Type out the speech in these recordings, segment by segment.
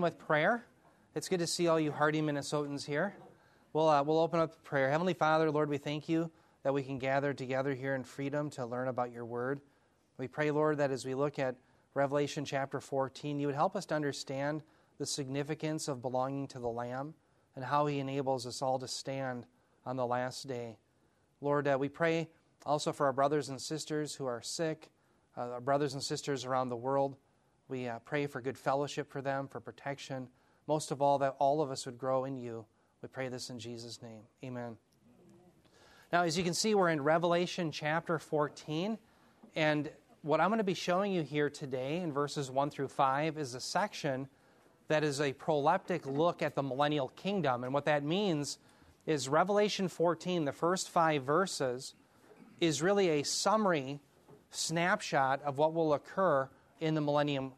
with prayer. It's good to see all you hardy Minnesotans here. We'll, uh, we'll open up prayer. Heavenly Father, Lord, we thank you that we can gather together here in freedom to learn about your word. We pray, Lord, that as we look at Revelation chapter 14, you would help us to understand the significance of belonging to the Lamb and how he enables us all to stand on the last day. Lord, uh, we pray also for our brothers and sisters who are sick, uh, our brothers and sisters around the world. We uh, pray for good fellowship for them, for protection. Most of all, that all of us would grow in you. We pray this in Jesus' name. Amen. Now, as you can see, we're in Revelation chapter 14. And what I'm going to be showing you here today in verses 1 through 5 is a section that is a proleptic look at the millennial kingdom. And what that means is Revelation 14, the first five verses, is really a summary snapshot of what will occur in the millennium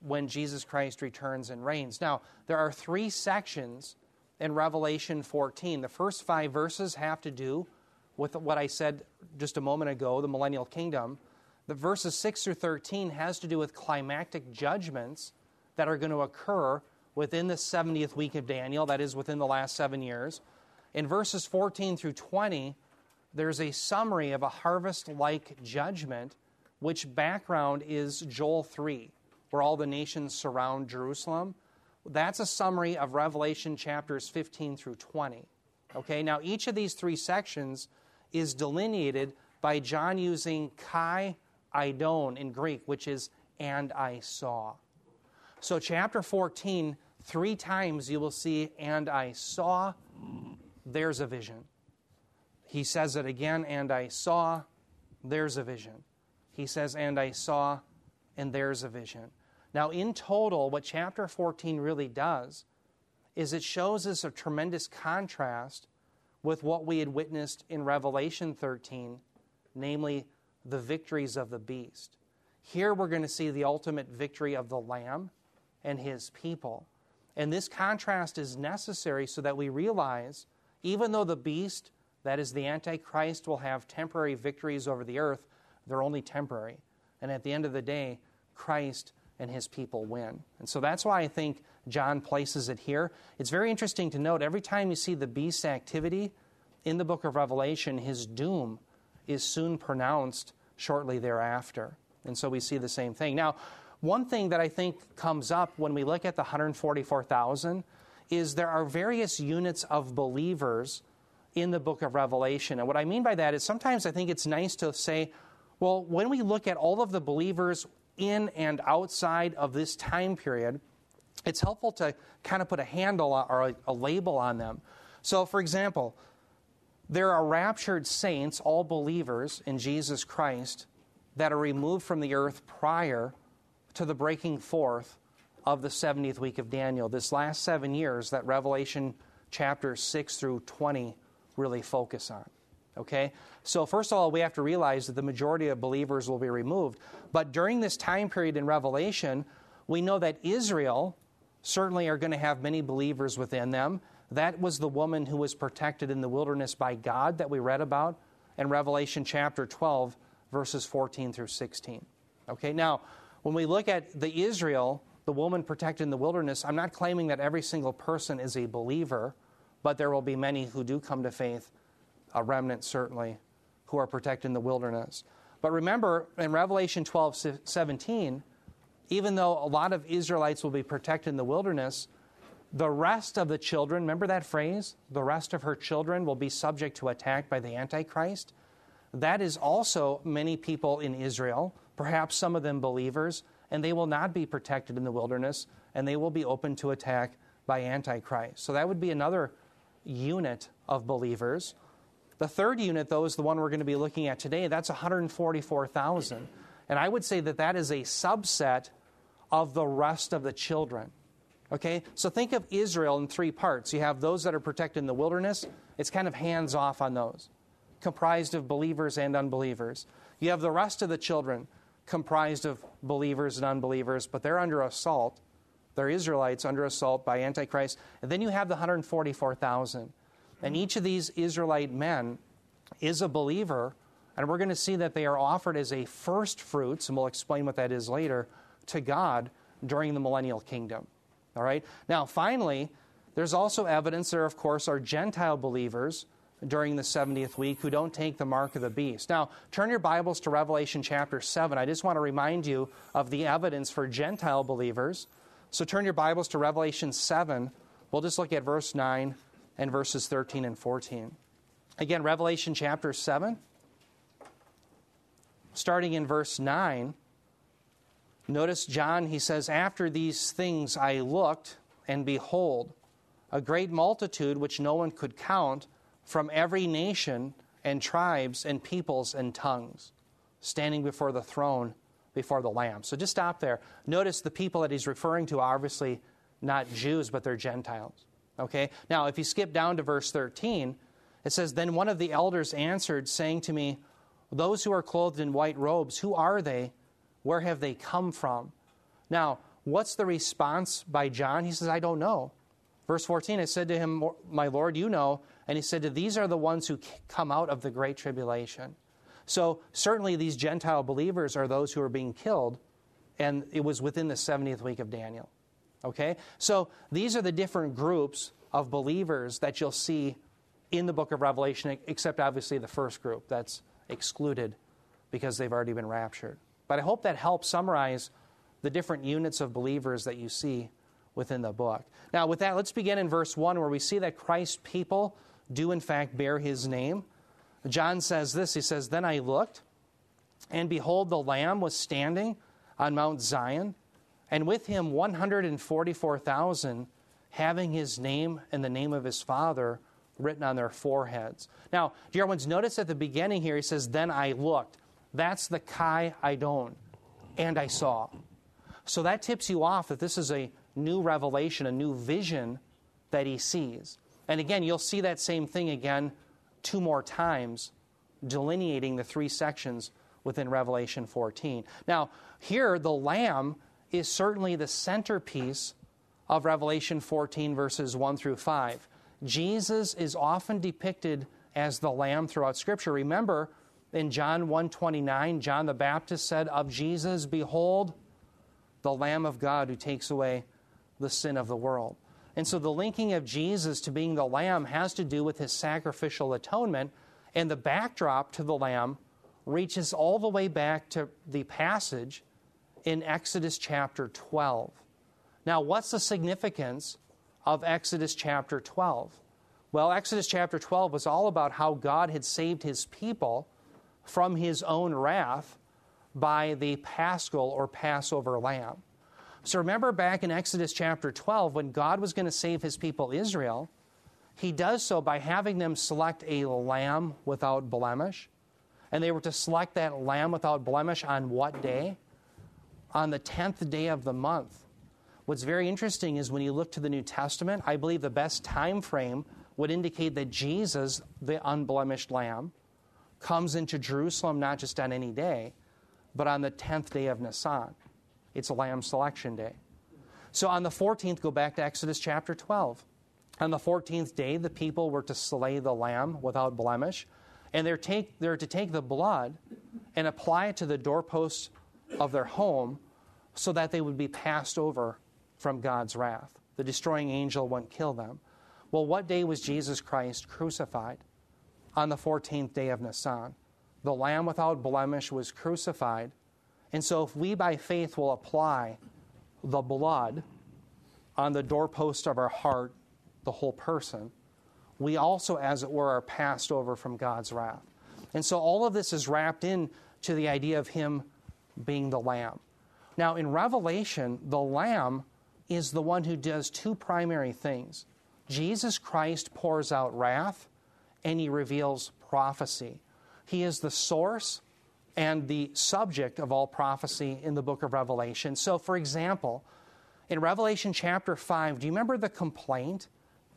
when Jesus Christ returns and reigns. Now, there are three sections in Revelation 14. The first five verses have to do with what I said just a moment ago, the millennial kingdom. The verses 6 through 13 has to do with climactic judgments that are going to occur within the 70th week of Daniel, that is within the last 7 years. In verses 14 through 20, there's a summary of a harvest like judgment, which background is Joel 3 where all the nations surround Jerusalem. That's a summary of Revelation chapters 15 through 20. Okay, now each of these three sections is delineated by John using kai eidon in Greek, which is and I saw. So, chapter 14, three times you will see and I saw, there's a vision. He says it again, and I saw, there's a vision. He says, and I saw, and there's a vision. Now, in total, what chapter 14 really does is it shows us a tremendous contrast with what we had witnessed in Revelation 13, namely the victories of the beast. Here we're going to see the ultimate victory of the Lamb and his people. And this contrast is necessary so that we realize, even though the beast, that is the Antichrist, will have temporary victories over the earth, they're only temporary. And at the end of the day, Christ and his people win. And so that's why I think John places it here. It's very interesting to note every time you see the beast's activity in the book of Revelation, his doom is soon pronounced shortly thereafter. And so we see the same thing. Now, one thing that I think comes up when we look at the 144,000 is there are various units of believers in the book of Revelation. And what I mean by that is sometimes I think it's nice to say, well, when we look at all of the believers in and outside of this time period, it's helpful to kind of put a handle or a, label on them. So, for example, there are raptured saints, all believers in Jesus Christ, that are removed from the earth prior to the breaking forth of the 70th week of Daniel. This last seven years that Revelation chapters 6 through 20 really focus on. Okay? So, first of all, we have to realize that the majority of believers will be removed. But during this time period in Revelation, we know that Israel certainly are going to have many believers within them. That was the woman who was protected in the wilderness by God that we read about in Revelation chapter 12, verses 14 through 16. Okay, now, when we look at the Israel, the woman protected in the wilderness, I'm not claiming that every single person is a believer, but there will be many who do come to faith a remnant certainly, who are protected in the wilderness. But remember, in Revelation 12 17, even though a lot of Israelites will be protected in the wilderness, the rest of the children, remember that phrase? The rest of her children will be subject to attack by the Antichrist. That is also many people in Israel, perhaps some of them believers, and they will not be protected in the wilderness, and they will be open to attack by Antichrist. So that would be another unit of believers. The third unit, though, is the one we're going to be looking at today. That's 144,000. And I would say that that is a subset of the rest of the children. Okay? So think of Israel in three parts. You have those that are protected in the wilderness, it's kind of hands off on those, comprised of believers and unbelievers. You have the rest of the children, comprised of believers and unbelievers, but they're under assault. They're Israelites under assault by Antichrist. And then you have the 144,000. And each of these Israelite men is a believer, and we're going to see that they are offered as a first fruits, and we'll explain what that is later, to God during the millennial kingdom. All right? Now, finally, there's also evidence there, of course, are Gentile believers during the 70th week who don't take the mark of the beast. Now, turn your Bibles to Revelation chapter 7. I just want to remind you of the evidence for Gentile believers. So turn your Bibles to Revelation 7. We'll just look at verse 9 and verses 13 and 14. Again, Revelation chapter 7, starting in verse 9. Notice John, he says, After these things I looked, and behold, a great multitude which no one could count from every nation and tribes and peoples and tongues, standing before the throne, before the Lamb. So just stop there. Notice the people that he's referring to are obviously not Jews, but they're Gentiles. Okay? Now, if you skip down to verse 13, it says, Then one of the elders answered, saying to me, Those who are clothed in white robes, who are they? Where have they come from? Now, what's the response by John? He says, I don't know. Verse 14, it said to him, My Lord, you know. And he said, These are the ones who come out of the great tribulation. So, certainly, these Gentile believers are those who are being killed, and it was within the 70th week of Daniel. Okay? So, these are the different groups of believers that you'll see in the book of Revelation, except obviously the first group that's excluded because they've already been raptured. But I hope that helps summarize the different units of believers that you see within the book. Now, with that, let's begin in verse 1 where we see that Christ's people do in fact bear his name. John says this He says, Then I looked, and behold, the Lamb was standing on Mount Zion, and with him 144,000 having his name and the name of his Father written on their foreheads. Now, dear ones, notice at the beginning here, he says, Then I looked. That's the Kai Eidon, and I saw. So that tips you off that this is a new revelation, a new vision that he sees. And again, you'll see that same thing again two more times, delineating the three sections within Revelation 14. Now, here, the Lamb is certainly the centerpiece of Revelation 14, verses 1 through 5. Jesus is often depicted as the lamb throughout scripture. Remember in John 1:29, John the Baptist said of Jesus, behold the lamb of God who takes away the sin of the world. And so the linking of Jesus to being the lamb has to do with his sacrificial atonement and the backdrop to the lamb reaches all the way back to the passage in Exodus chapter 12. Now, what's the significance of Exodus chapter 12? Well, Exodus chapter 12 was all about how God had saved his people from his own wrath by the paschal or Passover lamb. So remember back in Exodus chapter 12, when God was going to save his people Israel, he does so by having them select a lamb without blemish. And they were to select that lamb without blemish on what day? On the 10th day of the month. What's very interesting is when you look to the New Testament, I believe the best time frame would indicate that Jesus, the unblemished lamb, comes into Jerusalem not just on any day, but on the 10th day of Nisan. It's a lamb selection day. So on the 14th, go back to Exodus chapter 12. On the 14th day, the people were to slay the lamb without blemish, and they're, take, they're to take the blood and apply it to the doorposts of their home so that they would be passed over from God's wrath. The destroying angel wouldn't kill them. Well, what day was Jesus Christ crucified? On the 14th day of Nisan. The Lamb without blemish was crucified. And so, if we by faith will apply the blood on the doorpost of our heart, the whole person, we also, as it were, are passed over from God's wrath. And so, all of this is wrapped in to the idea of Him being the Lamb. Now, in Revelation, the Lamb is the one who does two primary things Jesus Christ pours out wrath, and he reveals prophecy. He is the source and the subject of all prophecy in the book of Revelation. So, for example, in Revelation chapter 5, do you remember the complaint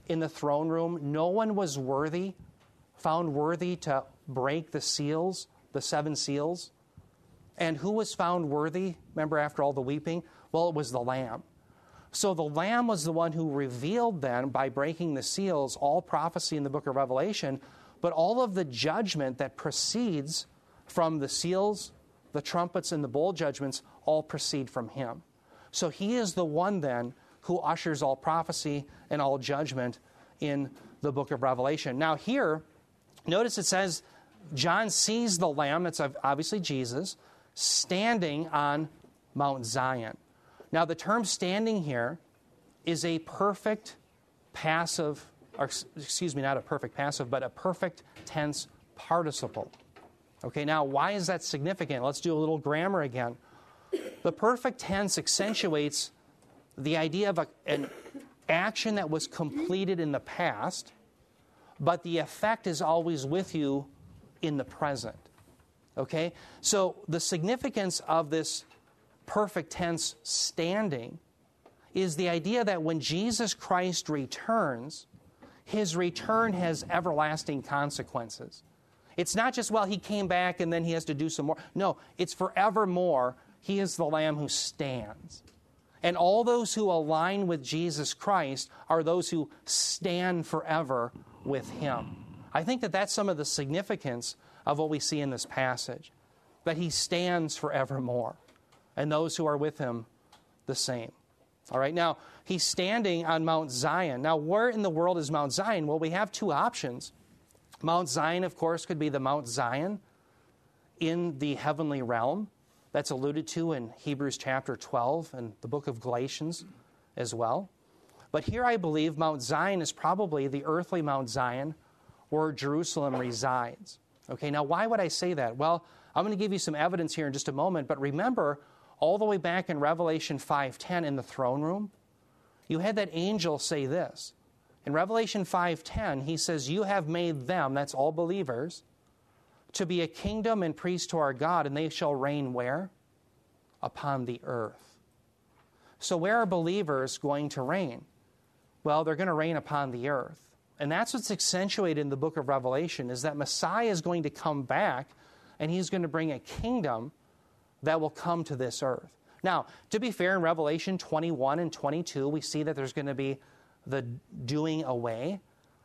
in the throne room? No one was worthy, found worthy to break the seals, the seven seals. And who was found worthy? Remember, after all the weeping? Well, it was the Lamb. So the Lamb was the one who revealed then, by breaking the seals, all prophecy in the book of Revelation, but all of the judgment that proceeds from the seals, the trumpets, and the bowl judgments all proceed from him. So he is the one then who ushers all prophecy and all judgment in the book of Revelation. Now, here, notice it says John sees the Lamb, that's obviously Jesus, standing on Mount Zion. Now, the term standing here is a perfect passive, excuse me, not a perfect passive, but a perfect tense participle. Okay, now why is that significant? Let's do a little grammar again. The perfect tense accentuates the idea of a, an action that was completed in the past, but the effect is always with you in the present. Okay? So the significance of this perfect tense standing is the idea that when Jesus Christ returns, his return has everlasting consequences. It's not just, well, he came back and then he has to do some more. No, it's forevermore. He is the Lamb who stands. And all those who align with Jesus Christ are those who stand forever with him. I think that that's some of the significance of what we see in this passage that he stands forevermore, and those who are with him the same. All right, now he's standing on Mount Zion. Now, where in the world is Mount Zion? Well, we have two options. Mount Zion, of course, could be the Mount Zion in the heavenly realm. That's alluded to in Hebrews chapter 12 and the book of Galatians as well. But here I believe Mount Zion is probably the earthly Mount Zion where Jerusalem resides. Okay, now why would I say that? Well, I'm going to give you some evidence here in just a moment, but remember all the way back in Revelation 5:10 in the throne room, you had that angel say this. In Revelation 5:10, he says, "You have made them, that's all believers, to be a kingdom and priests to our God, and they shall reign where? Upon the earth." So where are believers going to reign? Well, they're going to reign upon the earth. And that's what's accentuated in the book of Revelation is that Messiah is going to come back and he's going to bring a kingdom that will come to this earth. Now, to be fair, in Revelation 21 and 22, we see that there's going to be the doing away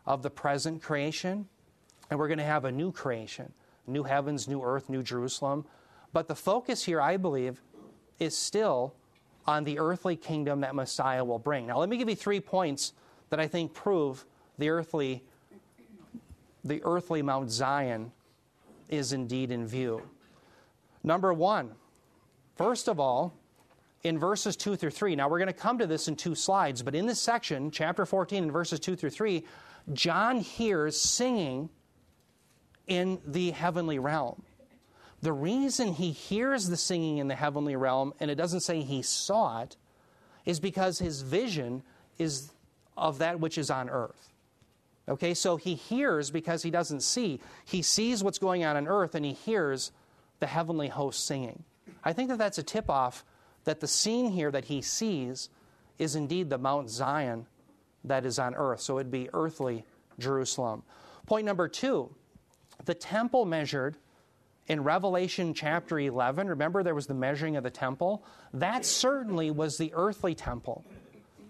of the present creation, and we're going to have a new creation new heavens, new earth, new Jerusalem. But the focus here, I believe, is still on the earthly kingdom that Messiah will bring. Now, let me give you three points that I think prove the earthly, the earthly Mount Zion is indeed in view. Number one, first of all, in verses 2 through 3. Now, we're going to come to this in two slides, but in this section, chapter 14, in verses 2 through 3, John hears singing in the heavenly realm. The reason he hears the singing in the heavenly realm, and it doesn't say he saw it, is because his vision is of that which is on earth. Okay, so he hears because he doesn't see. He sees what's going on on earth and he hears the heavenly host singing. I think that that's a tip off that the scene here that he sees is indeed the Mount Zion that is on earth. So it'd be earthly Jerusalem. Point number two the temple measured in Revelation chapter 11. Remember, there was the measuring of the temple? That certainly was the earthly temple.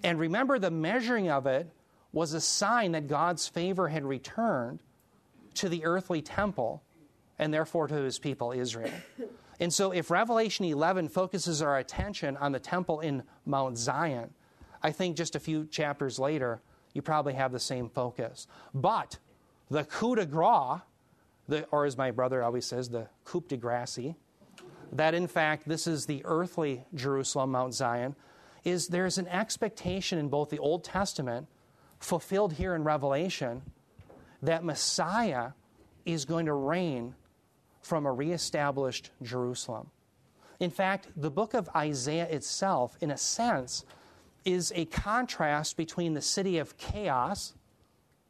And remember, the measuring of it was a sign that God's favor had returned to the earthly temple and therefore to his people Israel. And so, if Revelation 11 focuses our attention on the temple in Mount Zion, I think just a few chapters later, you probably have the same focus. But the coup de grace, the, or as my brother always says, the coup de grace, that in fact this is the earthly Jerusalem, Mount Zion, is there's an expectation in both the Old Testament, fulfilled here in Revelation, that Messiah is going to reign from a reestablished Jerusalem. In fact, the book of Isaiah itself, in a sense, is a contrast between the city of chaos,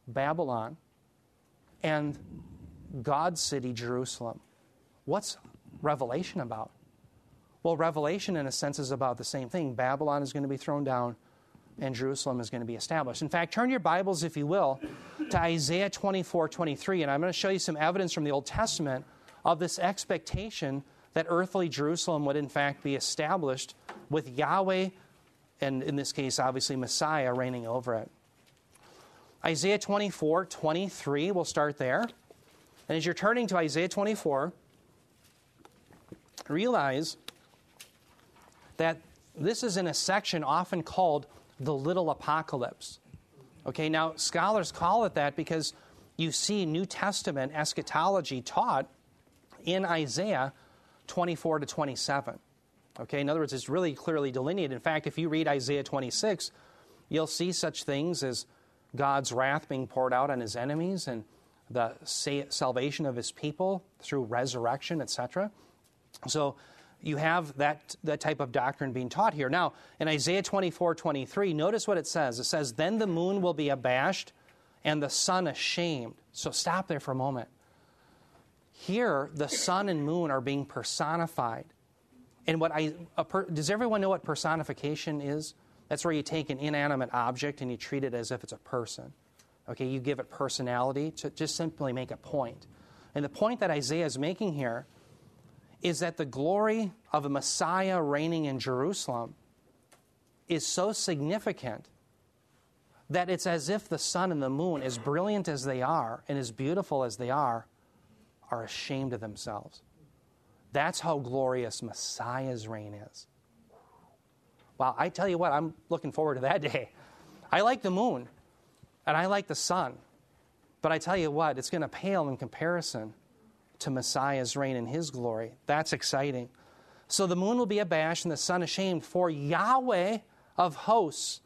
Babylon, and God's city, Jerusalem. What's Revelation about? Well, Revelation, in a sense, is about the same thing. Babylon is going to be thrown down, and Jerusalem is going to be established. In fact, turn your Bibles, if you will, to Isaiah 24 23, and I'm going to show you some evidence from the Old Testament of this expectation that earthly Jerusalem would in fact be established with Yahweh, and in this case, obviously, Messiah reigning over it. Isaiah 24, 23, we'll start there. And as you're turning to Isaiah 24, realize that this is in a section often called the little apocalypse. Okay, now scholars call it that because you see New Testament eschatology taught in Isaiah 24 to 27. Okay, in other words, it's really clearly delineated. In fact, if you read Isaiah 26, you'll see such things as God's wrath being poured out on his enemies and the salvation of his people through resurrection, etc. So you have that, that type of doctrine being taught here. Now, in Isaiah 24 23, notice what it says. It says, Then the moon will be abashed and the sun ashamed. So stop there for a moment. Here, the sun and moon are being personified. And what I, per, does everyone know what personification is? That's where you take an inanimate object and you treat it as if it's a person. Okay, you give it personality to just simply make a point. And the point that Isaiah is making here is that the glory of a Messiah reigning in Jerusalem is so significant that it's as if the sun and the moon, as brilliant as they are and as beautiful as they are, are ashamed of themselves. That's how glorious Messiah's reign is. Wow, I tell you what, I'm looking forward to that day. I like the moon and I like the sun, but I tell you what, it's going to pale in comparison to Messiah's reign and his glory. That's exciting. So the moon will be abashed and the sun ashamed, for Yahweh of hosts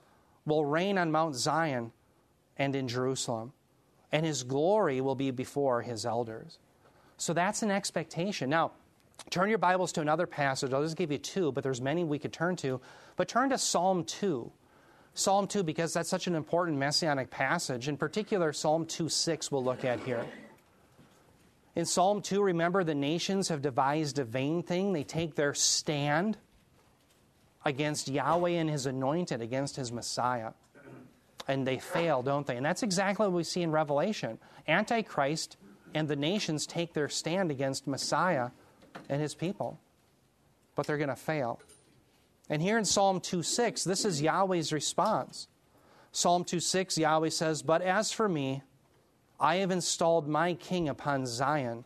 will reign on Mount Zion and in Jerusalem, and his glory will be before his elders. So that's an expectation. Now, turn your Bibles to another passage. I'll just give you two, but there's many we could turn to. But turn to Psalm 2. Psalm 2, because that's such an important messianic passage. In particular, Psalm 2 6 we'll look at here. In Psalm 2, remember the nations have devised a vain thing. They take their stand against Yahweh and his anointed, against his Messiah. And they fail, don't they? And that's exactly what we see in Revelation. Antichrist and the nations take their stand against Messiah and his people. But they're going to fail. And here in Psalm 2 6, this is Yahweh's response. Psalm 2 6, Yahweh says, But as for me, I have installed my king upon Zion,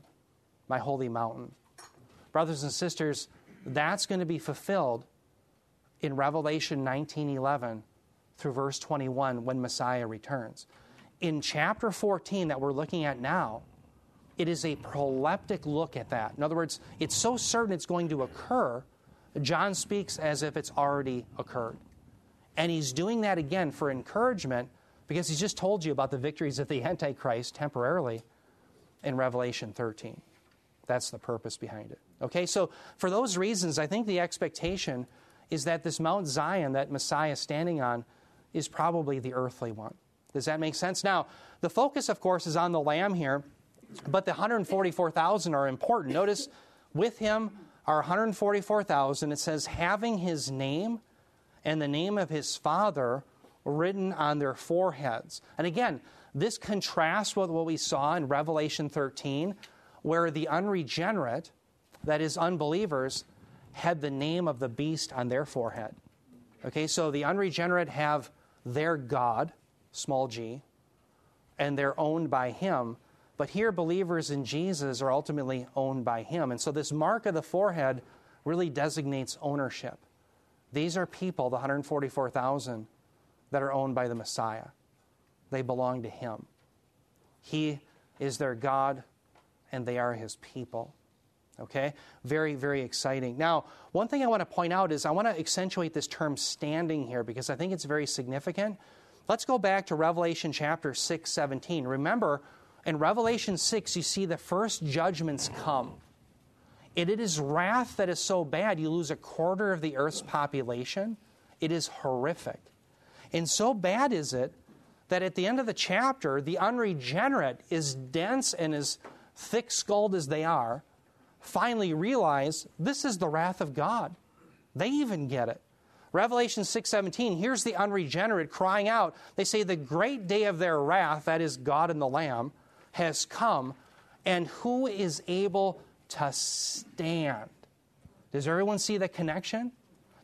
my holy mountain. Brothers and sisters, that's going to be fulfilled in Revelation 19:11 through verse 21 when Messiah returns. In chapter 14 that we're looking at now, it is a proleptic look at that. In other words, it's so certain it's going to occur, John speaks as if it's already occurred. And he's doing that again for encouragement because he's just told you about the victories of the Antichrist temporarily in Revelation 13. That's the purpose behind it. Okay, so for those reasons, I think the expectation is that this Mount Zion that Messiah is standing on is probably the earthly one. Does that make sense? Now, the focus, of course, is on the Lamb here, but the 144,000 are important. Notice with him are 144,000. It says, having his name and the name of his Father written on their foreheads. And again, this contrasts with what we saw in Revelation 13, where the unregenerate, that is, unbelievers, had the name of the beast on their forehead. Okay, so the unregenerate have their God, small g, and they're owned by him. But here, believers in Jesus are ultimately owned by him. And so this mark of the forehead really designates ownership. These are people, the 144,000, that are owned by the Messiah. They belong to Him. He is their God, and they are His people. Okay? Very, very exciting. Now, one thing I want to point out is I want to accentuate this term standing here because I think it's very significant. Let's go back to Revelation chapter 6, 17. Remember, in Revelation 6, you see the first judgments come. And it is wrath that is so bad, you lose a quarter of the earth's population. It is horrific. And so bad is it that at the end of the chapter, the unregenerate, as dense and as thick skulled as they are, finally realize this is the wrath of God. They even get it. Revelation 6:17 here's the unregenerate crying out they say the great day of their wrath that is God and the lamb has come and who is able to stand does everyone see the connection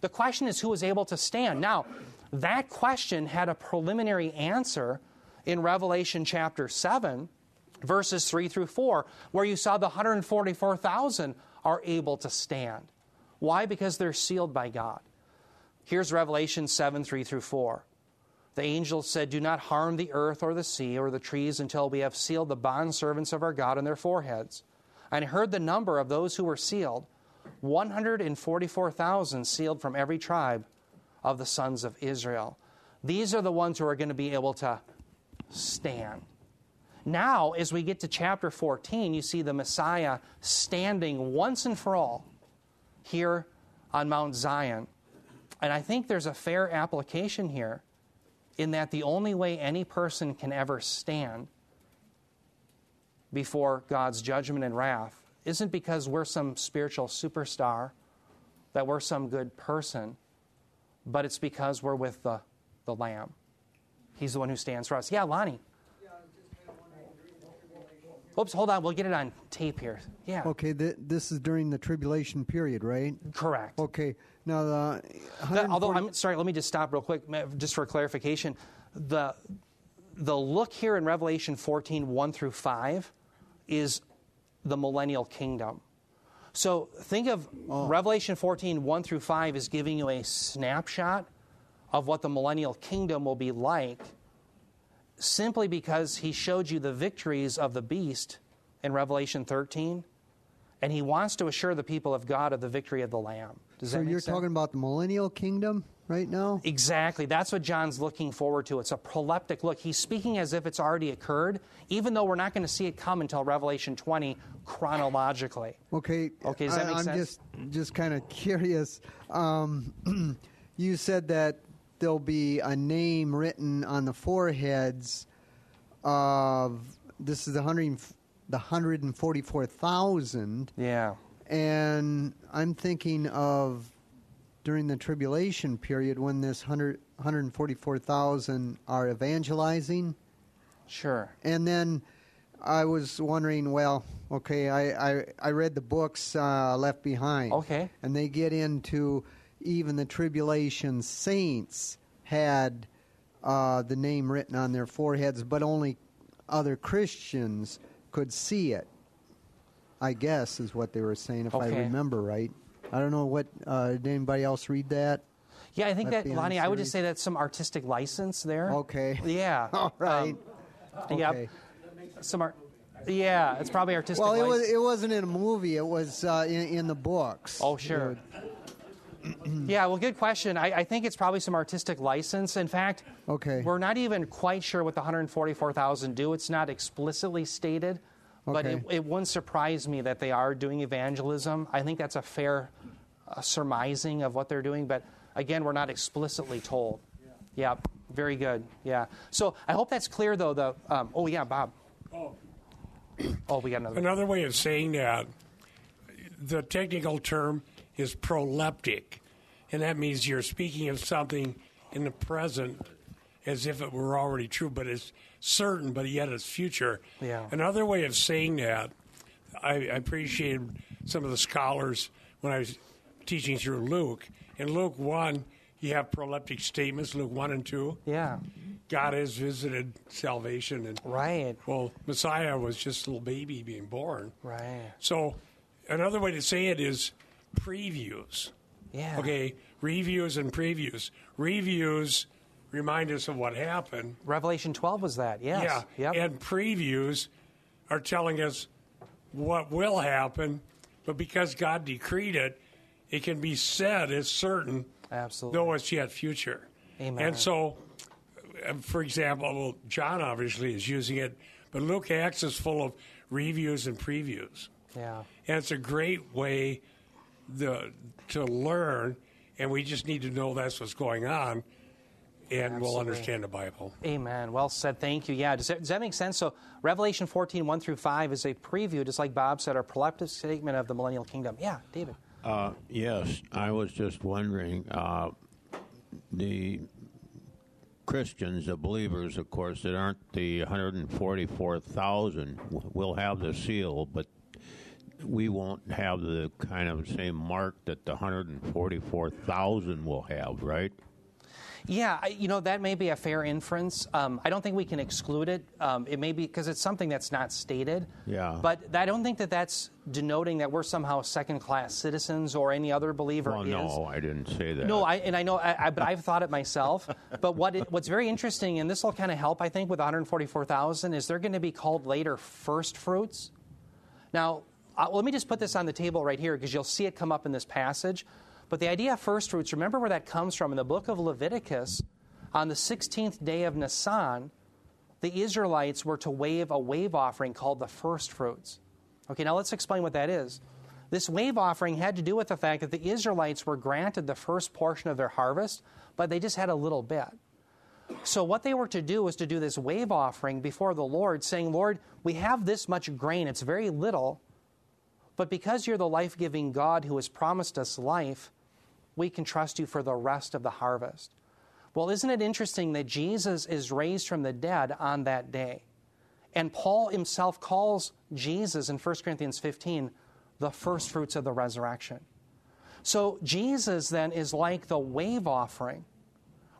the question is who is able to stand now that question had a preliminary answer in Revelation chapter 7, verses 3 through 4, where you saw the 144,000 are able to stand. Why? Because they're sealed by God. Here's Revelation 7 3 through 4. The angel said, Do not harm the earth or the sea or the trees until we have sealed the bondservants of our God on their foreheads. And I heard the number of those who were sealed 144,000 sealed from every tribe of the sons of Israel. These are the ones who are going to be able to stand. Now, as we get to chapter 14, you see the Messiah standing once and for all here on Mount Zion. And I think there's a fair application here in that the only way any person can ever stand before God's judgment and wrath isn't because we're some spiritual superstar, that we're some good person, but it's because we're with the, the Lamb. He's the one who stands for us. Yeah, Lonnie. Oops, hold on. We'll get it on tape here. Yeah. Okay, th- this is during the tribulation period, right? Correct. Okay. Now the The- although I'm sorry, let me just stop real quick, just for clarification. The the look here in Revelation 14, 1 through 5, is the millennial kingdom. So think of oh. Revelation 14, 1 through 5 is giving you a snapshot of what the millennial kingdom will be like simply because he showed you the victories of the beast in Revelation 13, and he wants to assure the people of God of the victory of the Lamb. Does so you're sense? talking about the millennial kingdom right now? Exactly. That's what John's looking forward to. It's a proleptic look. He's speaking as if it's already occurred, even though we're not going to see it come until Revelation 20 chronologically. Okay. Okay, does that I, make I'm sense? just just kind of curious. Um, you said that there'll be a name written on the foreheads of this is the hundred the hundred and forty four thousand, Yeah. and I'm thinking of during the tribulation period when this 100, 144,000 are evangelizing. Sure. And then I was wondering, well, okay, I, I, I read the books uh, Left Behind. Okay. And they get into even the tribulation saints had uh, the name written on their foreheads, but only other Christians could see it. I guess is what they were saying, if I remember right. I don't know what. Uh, did anybody else read that? Yeah, I think Left that, Lonnie, I would just say that's some artistic license there. Okay. Yeah. All right. Um, Yep. Okay. Some art. Yeah, it's probably artistic Well, it was. It wasn't in a movie. It was uh, in, in the books. Oh, sure. Yeah, well, good question. I, I think it's probably some artistic license. In fact, Okay. we're not even quite sure what the 144,000 do. It's not explicitly stated, but it, it wouldn't surprise me that they are doing evangelism. I think that's a fair uh, surmising of what they're doing, but again, we're not explicitly told. Yeah, very good. Yeah. So I hope that's clear, though. The um, oh yeah, Bob. Oh. Oh, we got another. Another way of saying that, the technical term is proleptic, and that means you're speaking of something in the present as if it were already true, but it's certain, but yet it's future. Yeah. Another way of saying that, I, I appreciated some of the scholars when I was teaching through Luke. In Luke 1, you have proleptic statements, Luke 1 and 2. Yeah. God has visited salvation, and Right. well, Messiah was just a little baby being born. Right. So, another way to say it is previews. Yeah. Okay, reviews and previews. Reviews remind us of what happened. Revelation 12 was that. Yes. Yeah. Yep. And previews are telling us what will happen, but because God decreed it, it can be said as certain, Absolutely. though it's yet future. Amen. And so, uh, for example, well, John obviously is using it, but Luke Acts is full of reviews and previews. Yeah. And it's a great way the, to learn, and we just need to know that's what's going on, and we'll understand the Bible. Amen. Well said. Thank you. Yeah. Does that, does that make sense? So, Revelation 14, 1 through 5 is a preview, just like Bob said, a proleptic statement of the millennial kingdom. Yeah, David. Uh, yes, I was just wondering. Uh, the Christians, the believers, of course, that aren't the 144,000 will have the seal, but we won't have the kind of same mark that the 144,000 will have, right? Yeah, I, you know, that may be a fair inference. Um, I don't think we can exclude it. Um, it may be because it's something that's not stated. Yeah. But I don't think that that's denoting that we're somehow second class citizens or any other believer Well, is. no, I didn't say that. No, I, and I know, I, I, but I've thought it myself. but what it, what's very interesting, and this will kind of help, I think, with 144,000, is they're going to be called later first fruits. Now, uh, let me just put this on the table right here because you'll see it come up in this passage. But the idea of first fruits, remember where that comes from in the book of Leviticus. On the 16th day of Nisan, the Israelites were to wave a wave offering called the first fruits. Okay, now let's explain what that is. This wave offering had to do with the fact that the Israelites were granted the first portion of their harvest, but they just had a little bit. So, what they were to do was to do this wave offering before the Lord, saying, Lord, we have this much grain. It's very little, but because you're the life giving God who has promised us life, we can trust you for the rest of the harvest. Well, isn't it interesting that Jesus is raised from the dead on that day? And Paul himself calls Jesus in 1 Corinthians 15 the first fruits of the resurrection. So Jesus then is like the wave offering.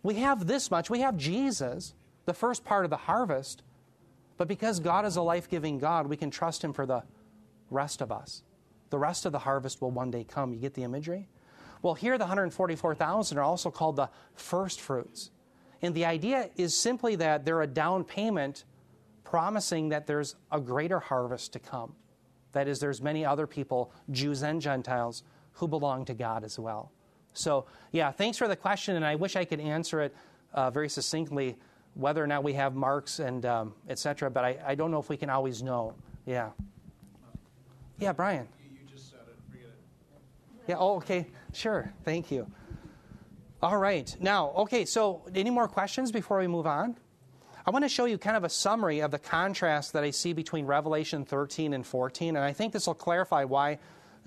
We have this much, we have Jesus, the first part of the harvest, but because God is a life giving God, we can trust Him for the rest of us. The rest of the harvest will one day come. You get the imagery? Well, here the 144,000 are also called the first fruits. And the idea is simply that they're a down payment promising that there's a greater harvest to come. That is, there's many other people, Jews and Gentiles, who belong to God as well. So, yeah, thanks for the question, and I wish I could answer it uh, very succinctly, whether or not we have marks and um, et cetera, but I, I don't know if we can always know. Yeah. Yeah, Brian. Yeah, oh, okay. Sure. Thank you. All right. Now, okay, so any more questions before we move on? I want to show you kind of a summary of the contrast that I see between Revelation 13 and 14, and I think this will clarify why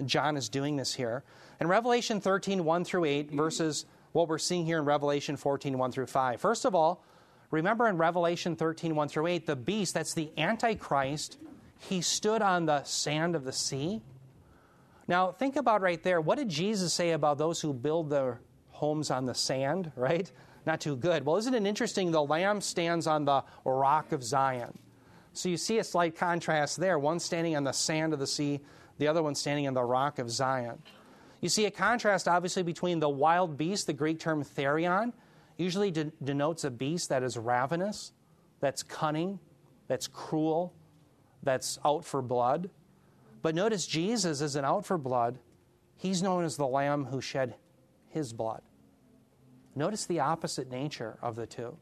John is doing this here. In Revelation 13, 1 through 8, versus what we're seeing here in Revelation 14, 1 through 5. First of all, remember in Revelation 13, 1 through 8, the beast, that's the Antichrist, he stood on the sand of the sea. Now, think about right there. What did Jesus say about those who build their homes on the sand, right? Not too good. Well, isn't it interesting? The Lamb stands on the rock of Zion. So you see a slight contrast there. One standing on the sand of the sea, the other one standing on the rock of Zion. You see a contrast, obviously, between the wild beast, the Greek term therion, usually de- denotes a beast that is ravenous, that's cunning, that's cruel, that's out for blood. But notice Jesus isn't out for blood. He's known as the Lamb who shed his blood. Notice the opposite nature of the two.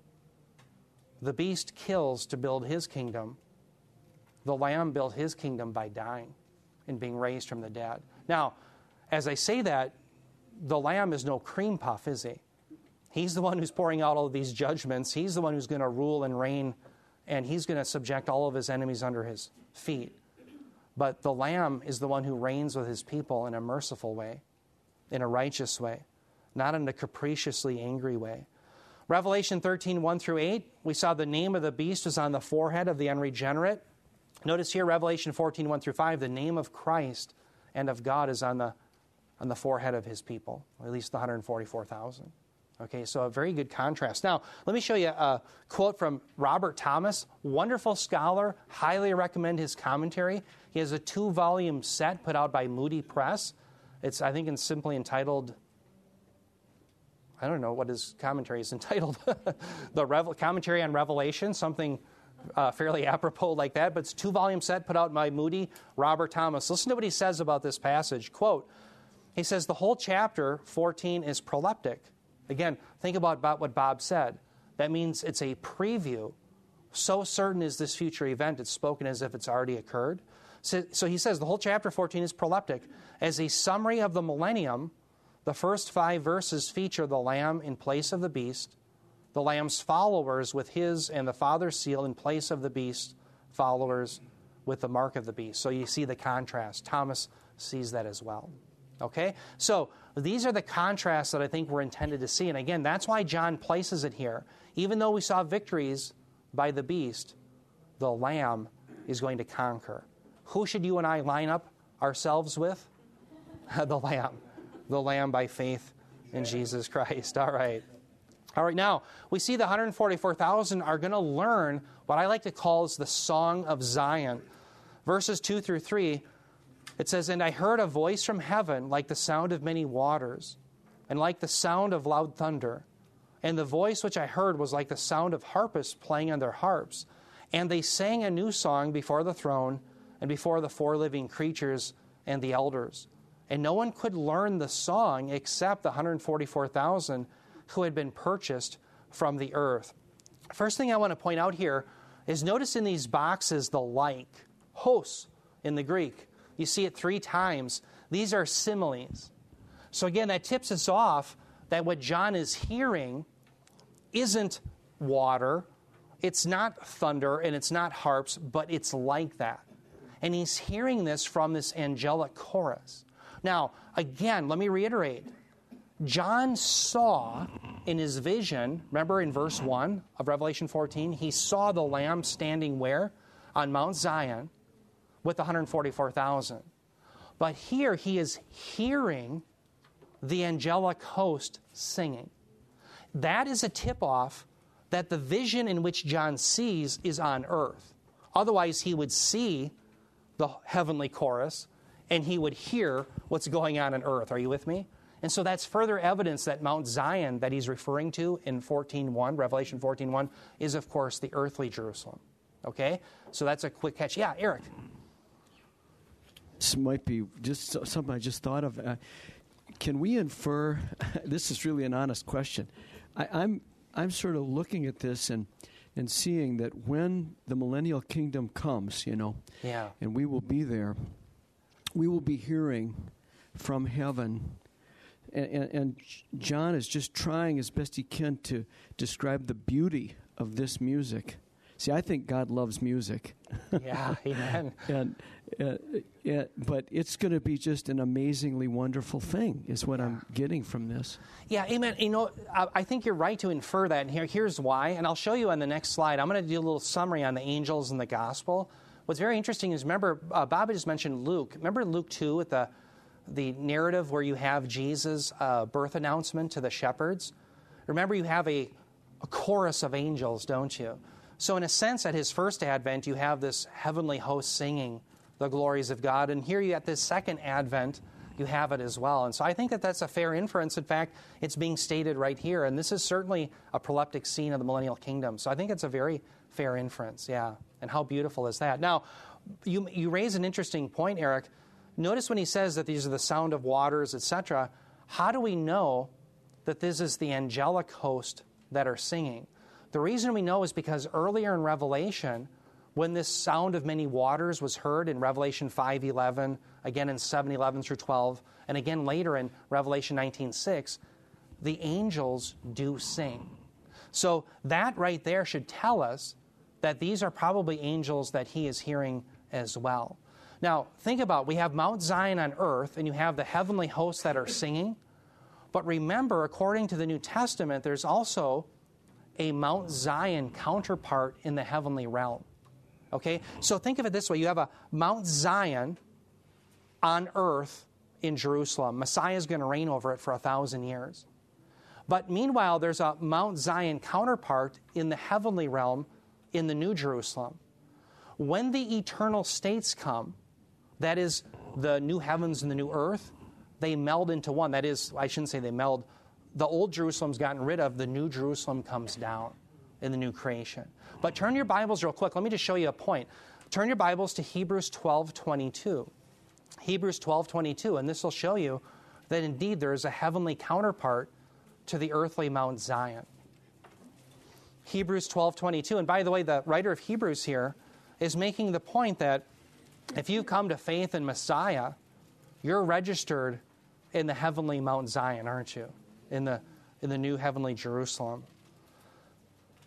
The beast kills to build his kingdom. The Lamb built his kingdom by dying and being raised from the dead. Now, as I say that, the Lamb is no cream puff, is he? He's the one who's pouring out all of these judgments. He's the one who's going to rule and reign, and he's going to subject all of his enemies under his feet. But the Lamb is the one who reigns with his people in a merciful way, in a righteous way, not in a capriciously angry way. Revelation 13, 1 through 8, we saw the name of the beast was on the forehead of the unregenerate. Notice here, Revelation 14, 1 through 5, the name of Christ and of God is on the, on the forehead of his people, at least the 144,000. Okay, so a very good contrast. Now, let me show you a quote from Robert Thomas, wonderful scholar. Highly recommend his commentary. He has a two volume set put out by Moody Press. It's, I think, it's simply entitled, I don't know what his commentary is entitled, the Revel- Commentary on Revelation, something uh, fairly apropos like that. But it's a two volume set put out by Moody, Robert Thomas. Listen to what he says about this passage. Quote, he says, the whole chapter 14 is proleptic. Again, think about, what Bob said. That means it's a preview. So certain is this future event, it's spoken as if it's already occurred. So, so he says the whole chapter 14 is proleptic. As a summary of the millennium, the first five verses feature the Lamb in place of the beast, the Lamb's followers with his and the Father's seal in place of the beast followers with the mark of the beast. So you see the contrast. Thomas sees that as well. Okay? So these are the contrasts that I think we're intended to see. And again, that's why John places it here. Even though we saw victories by the beast, the Lamb is going to conquer. Who should you and I line up ourselves with? the Lamb. The Lamb by faith in Jesus Christ. All right. All right, now we see the 144,000 are going to learn what I like to call is the Song of Zion. Verses 2 through 3, it says, And I heard a voice from heaven like the sound of many waters, and like the sound of loud thunder. And the voice which I heard was like the sound of harpists playing on their harps. And they sang a new song before the throne and before the four living creatures and the elders. And no one could learn the song except the 144,000 who had been purchased from the earth. First thing I want to point out here is notice in these boxes the like, hos in the Greek. You see it three times. These are similes. So again, that tips us off that what John is hearing isn't water, it's not thunder, and it's not harps, but it's like that. And he's hearing this from this angelic chorus. Now, again, let me reiterate John saw in his vision, remember in verse 1 of Revelation 14, he saw the Lamb standing where? On Mount Zion with 144,000. But here he is hearing the angelic host singing. That is a tip off that the vision in which John sees is on earth. Otherwise, he would see the heavenly chorus and he would hear what's going on in earth. Are you with me? And so that's further evidence that Mount Zion that he's referring to in 14.1, Revelation 14.1, is of course the earthly Jerusalem. Okay? So that's a quick catch. Yeah, Eric. This might be just something I just thought of. Uh, can we infer? this is really an honest question. I, I'm I'm sort of looking at this and and seeing that when the millennial kingdom comes, you know, yeah, and we will be there, we will be hearing from heaven and, and, and, John is just trying as best he can to describe the beauty of this music. See, I think God loves music. Yeah, amen. and, uh, uh, but it's going to be just an amazingly wonderful thing, is what yeah. I'm getting from this. Yeah, amen. You know, I, I, think you're right to infer that, and here, here's why. And I'll show you on the next slide. I'm going to do a little summary on the angels and the gospel. What's very interesting is remember, uh, Bob just mentioned Luke. Remember Luke 2 with the the narrative where you have Jesus' uh, birth announcement to the shepherds. Remember, you have a, a chorus of angels, don't you? So, in a sense, at his first advent, you have this heavenly host singing the glories of God. And here you at this second advent, you have it as well. And so I think that that's a fair inference. In fact, it's being stated right here. And this is certainly a proleptic scene of the millennial kingdom. So I think it's a very fair inference, yeah. And how beautiful is that? Now, you, you raise an interesting point, Eric. Notice when he says that these are the sound of waters, etc., how do we know that this is the angelic host that are singing? The reason we know is because earlier in Revelation, when this sound of many waters was heard in Revelation 5:11, again in 7:11 through 12, and again later in Revelation 19:6, the angels do sing. So that right there should tell us that these are probably angels that he is hearing as well. Now, think about we have Mount Zion on earth, and you have the heavenly hosts that are singing. But remember, according to the New Testament, there's also a Mount Zion counterpart in the heavenly realm. Okay? So think of it this way you have a Mount Zion on earth in Jerusalem. Messiah is going to reign over it for a thousand years. But meanwhile, there's a Mount Zion counterpart in the heavenly realm in the New Jerusalem. When the eternal states come, that is, the new heavens and the new earth, they meld into one. That is, I shouldn't say they meld. The old Jerusalem's gotten rid of, the new Jerusalem comes down in the new creation. But turn your Bibles real quick. Let me just show you a point. Turn your Bibles to Hebrews 12 22. Hebrews 12 22, and this will show you that indeed there is a heavenly counterpart to the earthly Mount Zion. Hebrews 12 22. And by the way, the writer of Hebrews here is making the point that if you come to faith in Messiah, you're registered in the heavenly Mount Zion, aren't you? In the, in the new heavenly Jerusalem.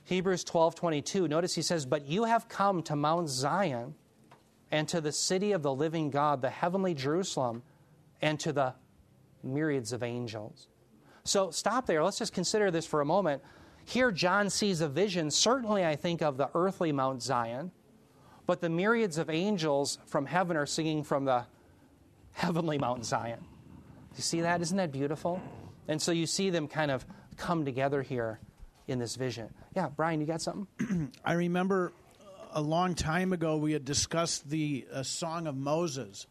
Hebrews 12:22 notice he says but you have come to Mount Zion and to the city of the living God the heavenly Jerusalem and to the myriads of angels. So stop there let's just consider this for a moment. Here John sees a vision certainly I think of the earthly Mount Zion but the myriads of angels from heaven are singing from the heavenly Mount Zion. You see that? Isn't that beautiful? And so you see them kind of come together here in this vision. Yeah, Brian, you got something? I remember a long time ago we had discussed the uh, Song of Moses.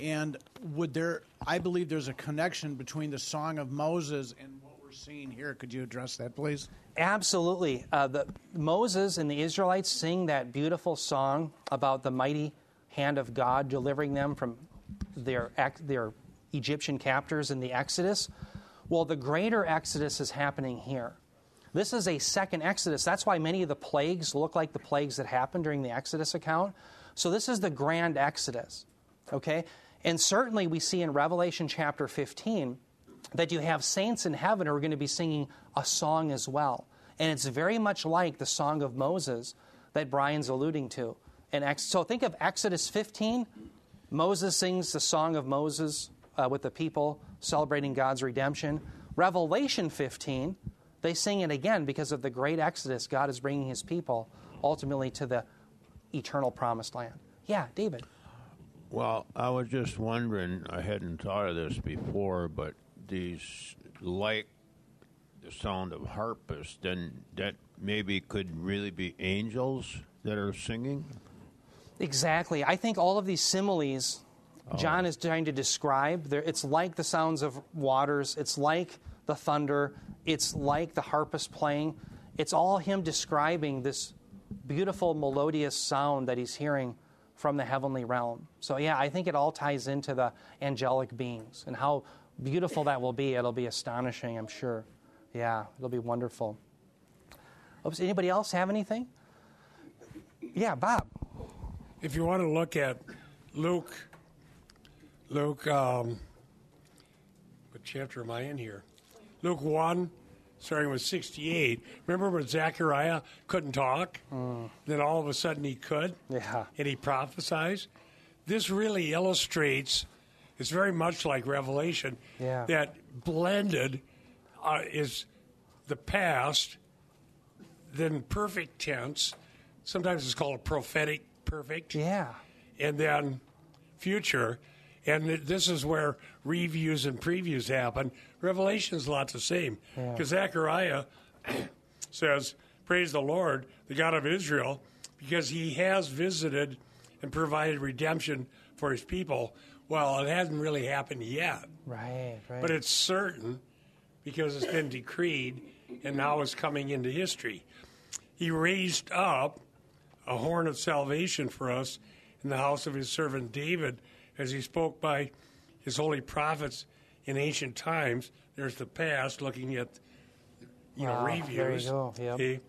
And would there, I believe there's a connection between the Song of Moses and what we're seeing here. Could you address that, please? Absolutely. Uh, the, Moses and the Israelites sing that beautiful song about the mighty hand of God delivering them from their, their Egyptian captors in the Exodus. Well, the greater Exodus is happening here. This is a second Exodus. That's why many of the plagues look like the plagues that happened during the Exodus account. So, this is the grand Exodus. Okay? And certainly, we see in Revelation chapter 15 that you have saints in heaven who are going to be singing a song as well. And it's very much like the Song of Moses that Brian's alluding to. And so, think of Exodus 15. Moses sings the Song of Moses uh, with the people celebrating God's redemption. Revelation 15 they sing it again because of the great exodus God is bringing his people ultimately to the eternal promised land. Yeah, David. Well, I was just wondering, I hadn't thought of this before, but these like the sound of harpists, then that maybe could really be angels that are singing? Exactly. I think all of these similes oh. John is trying to describe, it's like the sounds of waters, it's like the thunder, it's like the harpist playing. It's all him describing this beautiful melodious sound that he's hearing from the heavenly realm. So, yeah, I think it all ties into the angelic beings and how beautiful that will be. It'll be astonishing, I'm sure. Yeah, it'll be wonderful. Oops, anybody else have anything? Yeah, Bob. If you want to look at Luke, Luke, um, what chapter am I in here? Luke 1, starting with 68. Remember when Zechariah couldn't talk? Mm. Then all of a sudden he could? Yeah. And he prophesies? This really illustrates, it's very much like Revelation, yeah. that blended uh, is the past, then perfect tense. Sometimes it's called a prophetic perfect. Yeah. And then future. And this is where reviews and previews happen. Revelation's a lot the same. Because yeah. Zechariah says, Praise the Lord, the God of Israel, because he has visited and provided redemption for his people. Well, it hasn't really happened yet. Right, right. But it's certain because it's been decreed and now it's coming into history. He raised up a horn of salvation for us in the house of his servant David as he spoke by his holy prophets in ancient times. There's the past, looking at you know wow, reviews. There you go. Yep. Okay.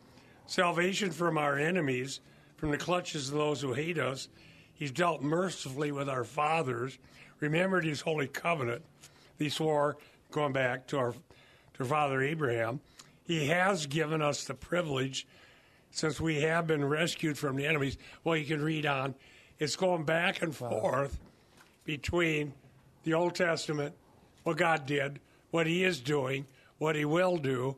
Salvation from our enemies, from the clutches of those who hate us. He's dealt mercifully with our fathers, remembered his holy covenant. He swore, going back to our to Father Abraham. He has given us the privilege, since we have been rescued from the enemies. Well, you can read on. It's going back and wow. forth between the Old Testament, what God did, what He is doing, what He will do,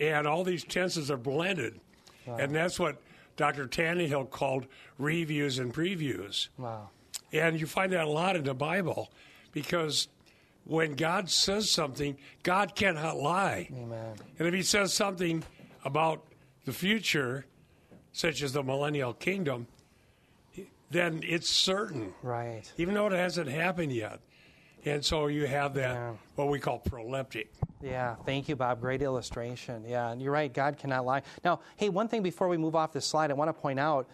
and all these tenses are blended. Wow. And that's what Dr. Tannehill called reviews and previews. Wow. And you find that a lot in the Bible because when God says something, God cannot lie. Amen. And if He says something about the future, such as the millennial kingdom, then it's certain. Right. Even though it hasn't happened yet. And so you have that, yeah. what we call proleptic. Yeah, thank you, Bob. Great illustration. Yeah, and you're right, God cannot lie. Now, hey, one thing before we move off this slide, I want to point out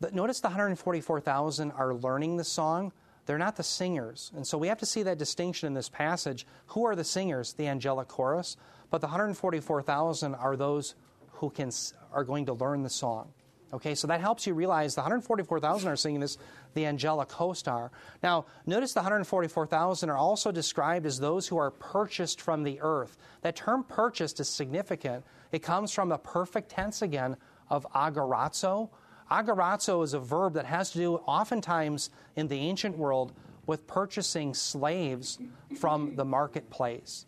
that notice the 144,000 are learning the song. They're not the singers. And so we have to see that distinction in this passage. Who are the singers? The angelic chorus. But the 144,000 are those who can, are going to learn the song. Okay, so that helps you realize the 144,000 are singing this, the angelic host are. Now, notice the 144,000 are also described as those who are purchased from the earth. That term purchased is significant. It comes from the perfect tense again of agorazo. Agorazo is a verb that has to do oftentimes in the ancient world with purchasing slaves from the marketplace.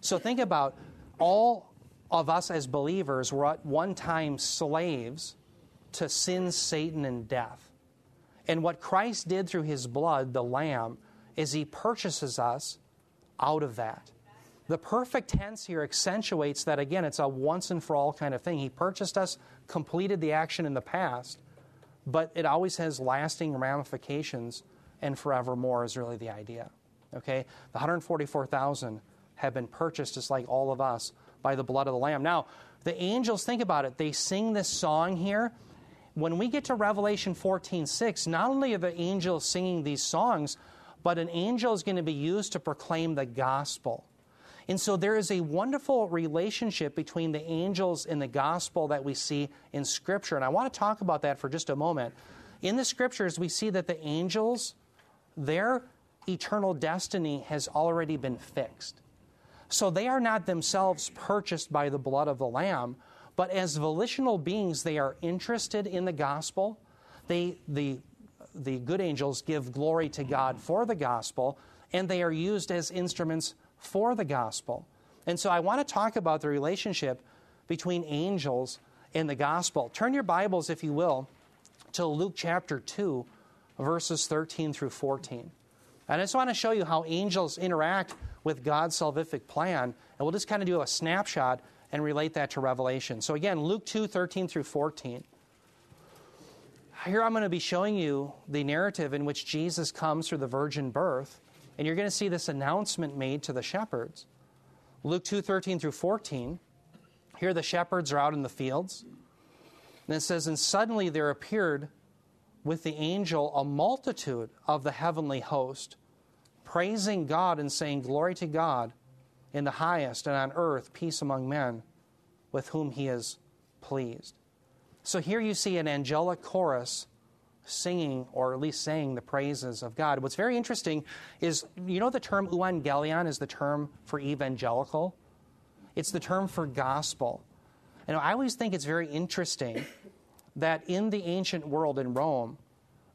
So think about all of us as believers were at one time slaves to sin, Satan, and death. And what Christ did through his blood, the Lamb, is he purchases us out of that. The perfect tense here accentuates that, again, it's a once and for all kind of thing. He purchased us, completed the action in the past, but it always has lasting ramifications and forevermore is really the idea. Okay? The 144,000 have been purchased, just like all of us, by the blood of the Lamb. Now, the angels, think about it, they sing this song here. When we get to Revelation 14 6, not only are the angels singing these songs, but an angel is going to be used to proclaim the gospel. And so there is a wonderful relationship between the angels and the gospel that we see in Scripture. And I want to talk about that for just a moment. In the Scriptures, we see that the angels, their eternal destiny has already been fixed. So they are not themselves purchased by the blood of the Lamb, but as volitional beings, they are interested in the gospel. They, the, the good angels give glory to God for the gospel, and they are used as instruments for the gospel. And so I want to talk about the relationship between angels and the gospel. Turn your Bibles, if you will, to Luke chapter 2, verses 13 through 14. And I just want to show you how angels interact with God's salvific plan. And we'll just kind of do a snapshot and relate that to Revelation. So again, Luke 2, 13 through 14. Here I'm going to be showing you the narrative in which Jesus comes through the virgin birth and you're going to see this announcement made to the shepherds. Luke 2 13 through 14. Here the shepherds are out in the fields. And it says, And suddenly there appeared with the angel a multitude of the heavenly host, praising God and saying, Glory to God in the highest, and on earth peace among men with whom he is pleased. So here you see an angelic chorus singing or at least saying the praises of God. What's very interesting is you know the term euangelion is the term for evangelical? It's the term for gospel. And I always think it's very interesting that in the ancient world in Rome,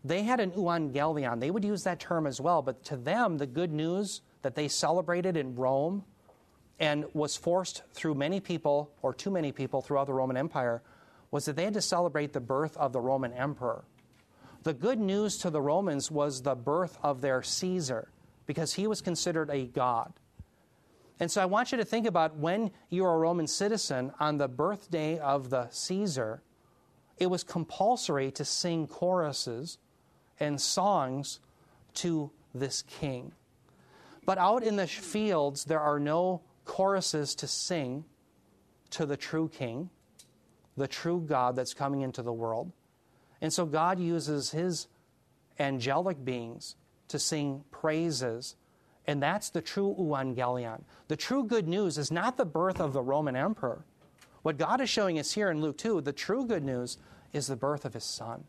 they had an euangelion. They would use that term as well, but to them, the good news that they celebrated in Rome and was forced through many people or too many people throughout the Roman Empire was that they had to celebrate the birth of the Roman emperor. The good news to the Romans was the birth of their Caesar because he was considered a god. And so I want you to think about when you're a Roman citizen on the birthday of the Caesar, it was compulsory to sing choruses and songs to this king. But out in the fields, there are no choruses to sing to the true king, the true God that's coming into the world. And so God uses his angelic beings to sing praises. And that's the true euangelion. The true good news is not the birth of the Roman emperor. What God is showing us here in Luke 2, the true good news is the birth of his son.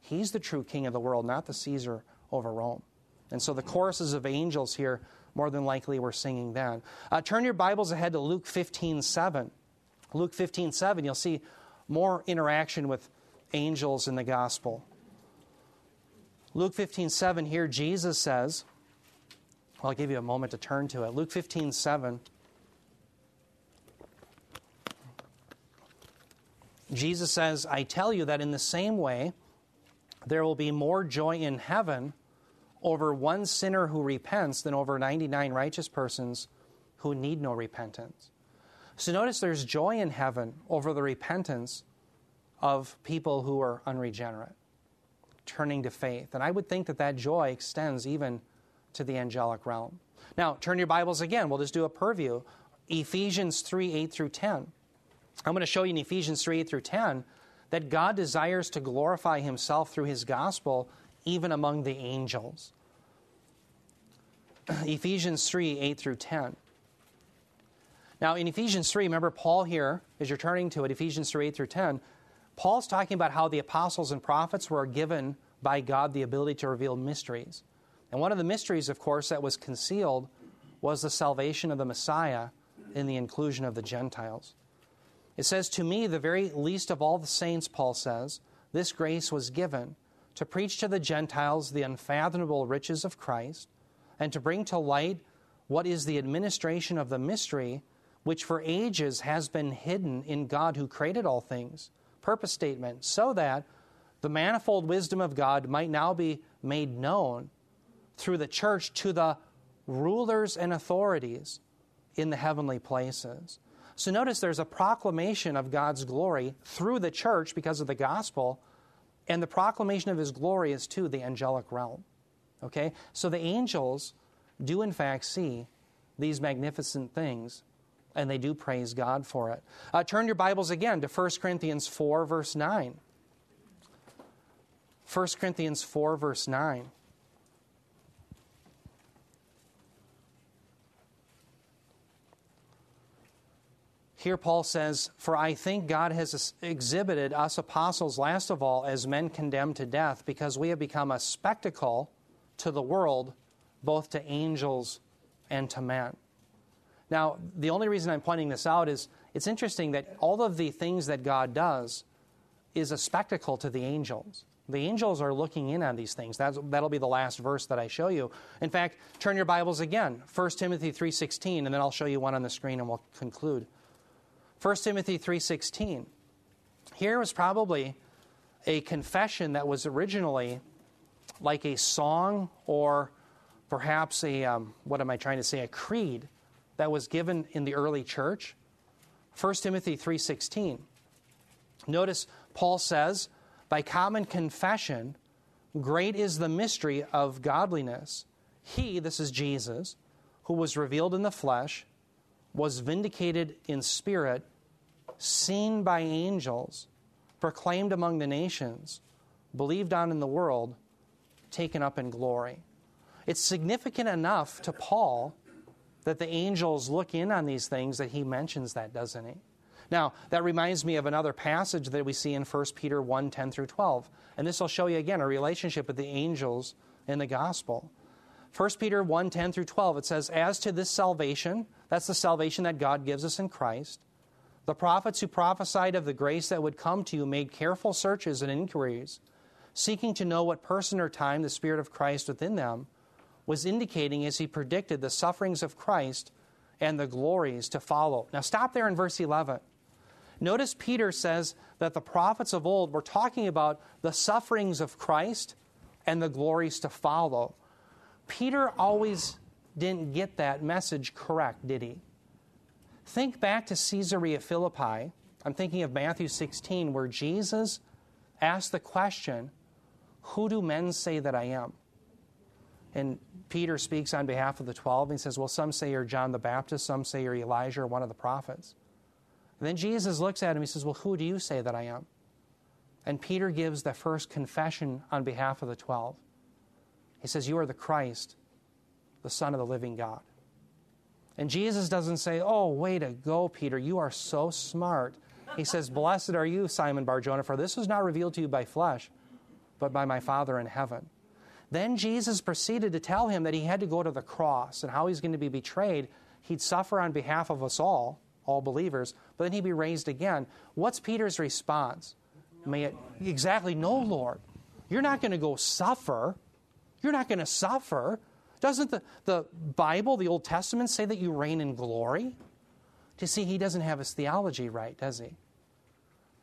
He's the true king of the world, not the Caesar over Rome. And so the choruses of angels here, more than likely, were singing then. Uh, turn your Bibles ahead to Luke 15 7. Luke 15 7, you'll see more interaction with angels in the gospel. Luke 15 7, here Jesus says, well, I'll give you a moment to turn to it. Luke 15 7. Jesus says, I tell you that in the same way, there will be more joy in heaven over one sinner who repents than over 99 righteous persons who need no repentance. So notice there's joy in heaven over the repentance of people who are unregenerate, turning to faith. And I would think that that joy extends even to the angelic realm. Now, turn your Bibles again. We'll just do a purview. Ephesians 3 8 through 10. I'm going to show you in Ephesians 3 8 through 10 that God desires to glorify himself through his gospel even among the angels. Ephesians 3 8 through 10. Now, in Ephesians 3, remember Paul here, as you're turning to it, Ephesians 3 8 through 10, Paul's talking about how the apostles and prophets were given by God the ability to reveal mysteries. And one of the mysteries, of course, that was concealed was the salvation of the Messiah in the inclusion of the Gentiles. It says, To me, the very least of all the saints, Paul says, this grace was given to preach to the Gentiles the unfathomable riches of Christ and to bring to light what is the administration of the mystery which for ages has been hidden in God who created all things purpose statement, so that the manifold wisdom of God might now be made known through the church to the rulers and authorities in the heavenly places. So notice there's a proclamation of God's glory through the church because of the gospel, and the proclamation of his glory is to the angelic realm. Okay? So the angels do in fact see these magnificent things, and they do praise God for it. Uh, turn your Bibles again to 1 Corinthians 4, verse 9. 1 Corinthians 4, verse 9. Here, Paul says, For I think God has exhibited us apostles, last of all, as men condemned to death, because we have become a spectacle to the world, both to angels and to men. Now, the only reason I'm pointing this out is it's interesting that all of the things that God does is a spectacle to the angels. The angels are looking in on these things. That's, that'll be the last verse that I show you. In fact, turn your Bibles again, 1 Timothy 3.16, and then I'll show you one on the screen and we'll conclude. 1 Timothy 3.16. Here was probably a confession that was originally like a song or perhaps a, um, what am I trying to say, a creed that was given in the early church. 1 Timothy 3:16. Notice Paul says, "By common confession, great is the mystery of godliness. He, this is Jesus, who was revealed in the flesh, was vindicated in spirit, seen by angels, proclaimed among the nations, believed on in the world, taken up in glory." It's significant enough to Paul that the angels look in on these things that he mentions that, doesn't he? Now, that reminds me of another passage that we see in 1 Peter 1 10 through 12. And this will show you again a relationship with the angels in the gospel. 1 Peter 1 10 through 12, it says, As to this salvation, that's the salvation that God gives us in Christ, the prophets who prophesied of the grace that would come to you made careful searches and inquiries, seeking to know what person or time the Spirit of Christ within them was indicating as he predicted the sufferings of Christ and the glories to follow. Now, stop there in verse 11. Notice Peter says that the prophets of old were talking about the sufferings of Christ and the glories to follow. Peter always didn't get that message correct, did he? Think back to Caesarea Philippi. I'm thinking of Matthew 16, where Jesus asked the question, Who do men say that I am? And Peter speaks on behalf of the 12. And he says, Well, some say you're John the Baptist, some say you're Elijah or one of the prophets. And then Jesus looks at him. and He says, Well, who do you say that I am? And Peter gives the first confession on behalf of the 12. He says, You are the Christ, the Son of the living God. And Jesus doesn't say, Oh, way to go, Peter. You are so smart. He says, Blessed are you, Simon Barjona, for this was not revealed to you by flesh, but by my Father in heaven. Then Jesus proceeded to tell him that he had to go to the cross and how he's going to be betrayed. He'd suffer on behalf of us all, all believers, but then he'd be raised again. What's Peter's response? May it, exactly, no, Lord. You're not going to go suffer. You're not going to suffer. Doesn't the, the Bible, the Old Testament, say that you reign in glory? To see, he doesn't have his theology right, does he?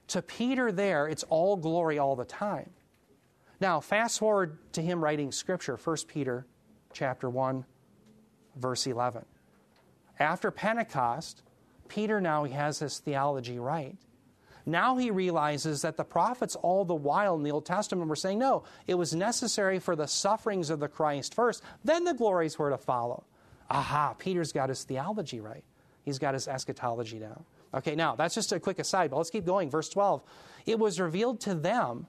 To Peter, there, it's all glory all the time. Now, fast forward to him writing scripture, 1 Peter chapter 1, verse 11. After Pentecost, Peter now he has his theology right. Now he realizes that the prophets, all the while in the Old Testament, were saying, no, it was necessary for the sufferings of the Christ first, then the glories were to follow. Aha, Peter's got his theology right. He's got his eschatology down. Okay, now that's just a quick aside, but let's keep going. Verse 12. It was revealed to them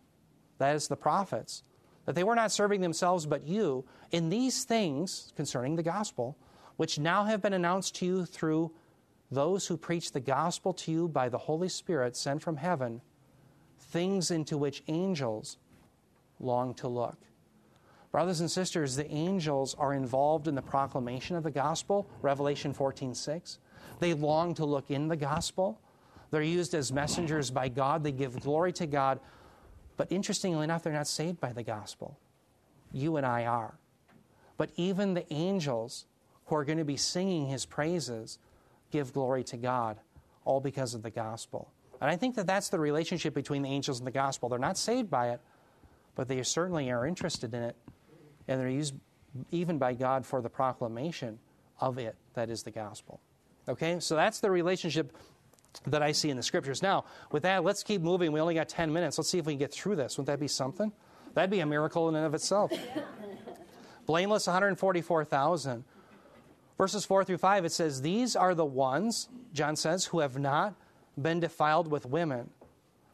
that is the prophets, that they were not serving themselves but you in these things concerning the gospel, which now have been announced to you through those who preach the gospel to you by the Holy Spirit sent from heaven, things into which angels long to look. Brothers and sisters, the angels are involved in the proclamation of the gospel, Revelation 14:6. They long to look in the gospel. They're used as messengers by God. They give glory to God but interestingly enough, they're not saved by the gospel. You and I are. But even the angels who are going to be singing his praises give glory to God, all because of the gospel. And I think that that's the relationship between the angels and the gospel. They're not saved by it, but they certainly are interested in it, and they're used even by God for the proclamation of it, that is the gospel. Okay, so that's the relationship that I see in the scriptures. Now, with that, let's keep moving. We only got 10 minutes. Let's see if we can get through this. Wouldn't that be something? That'd be a miracle in and of itself. Blameless 144,000. Verses 4 through 5, it says, These are the ones, John says, who have not been defiled with women,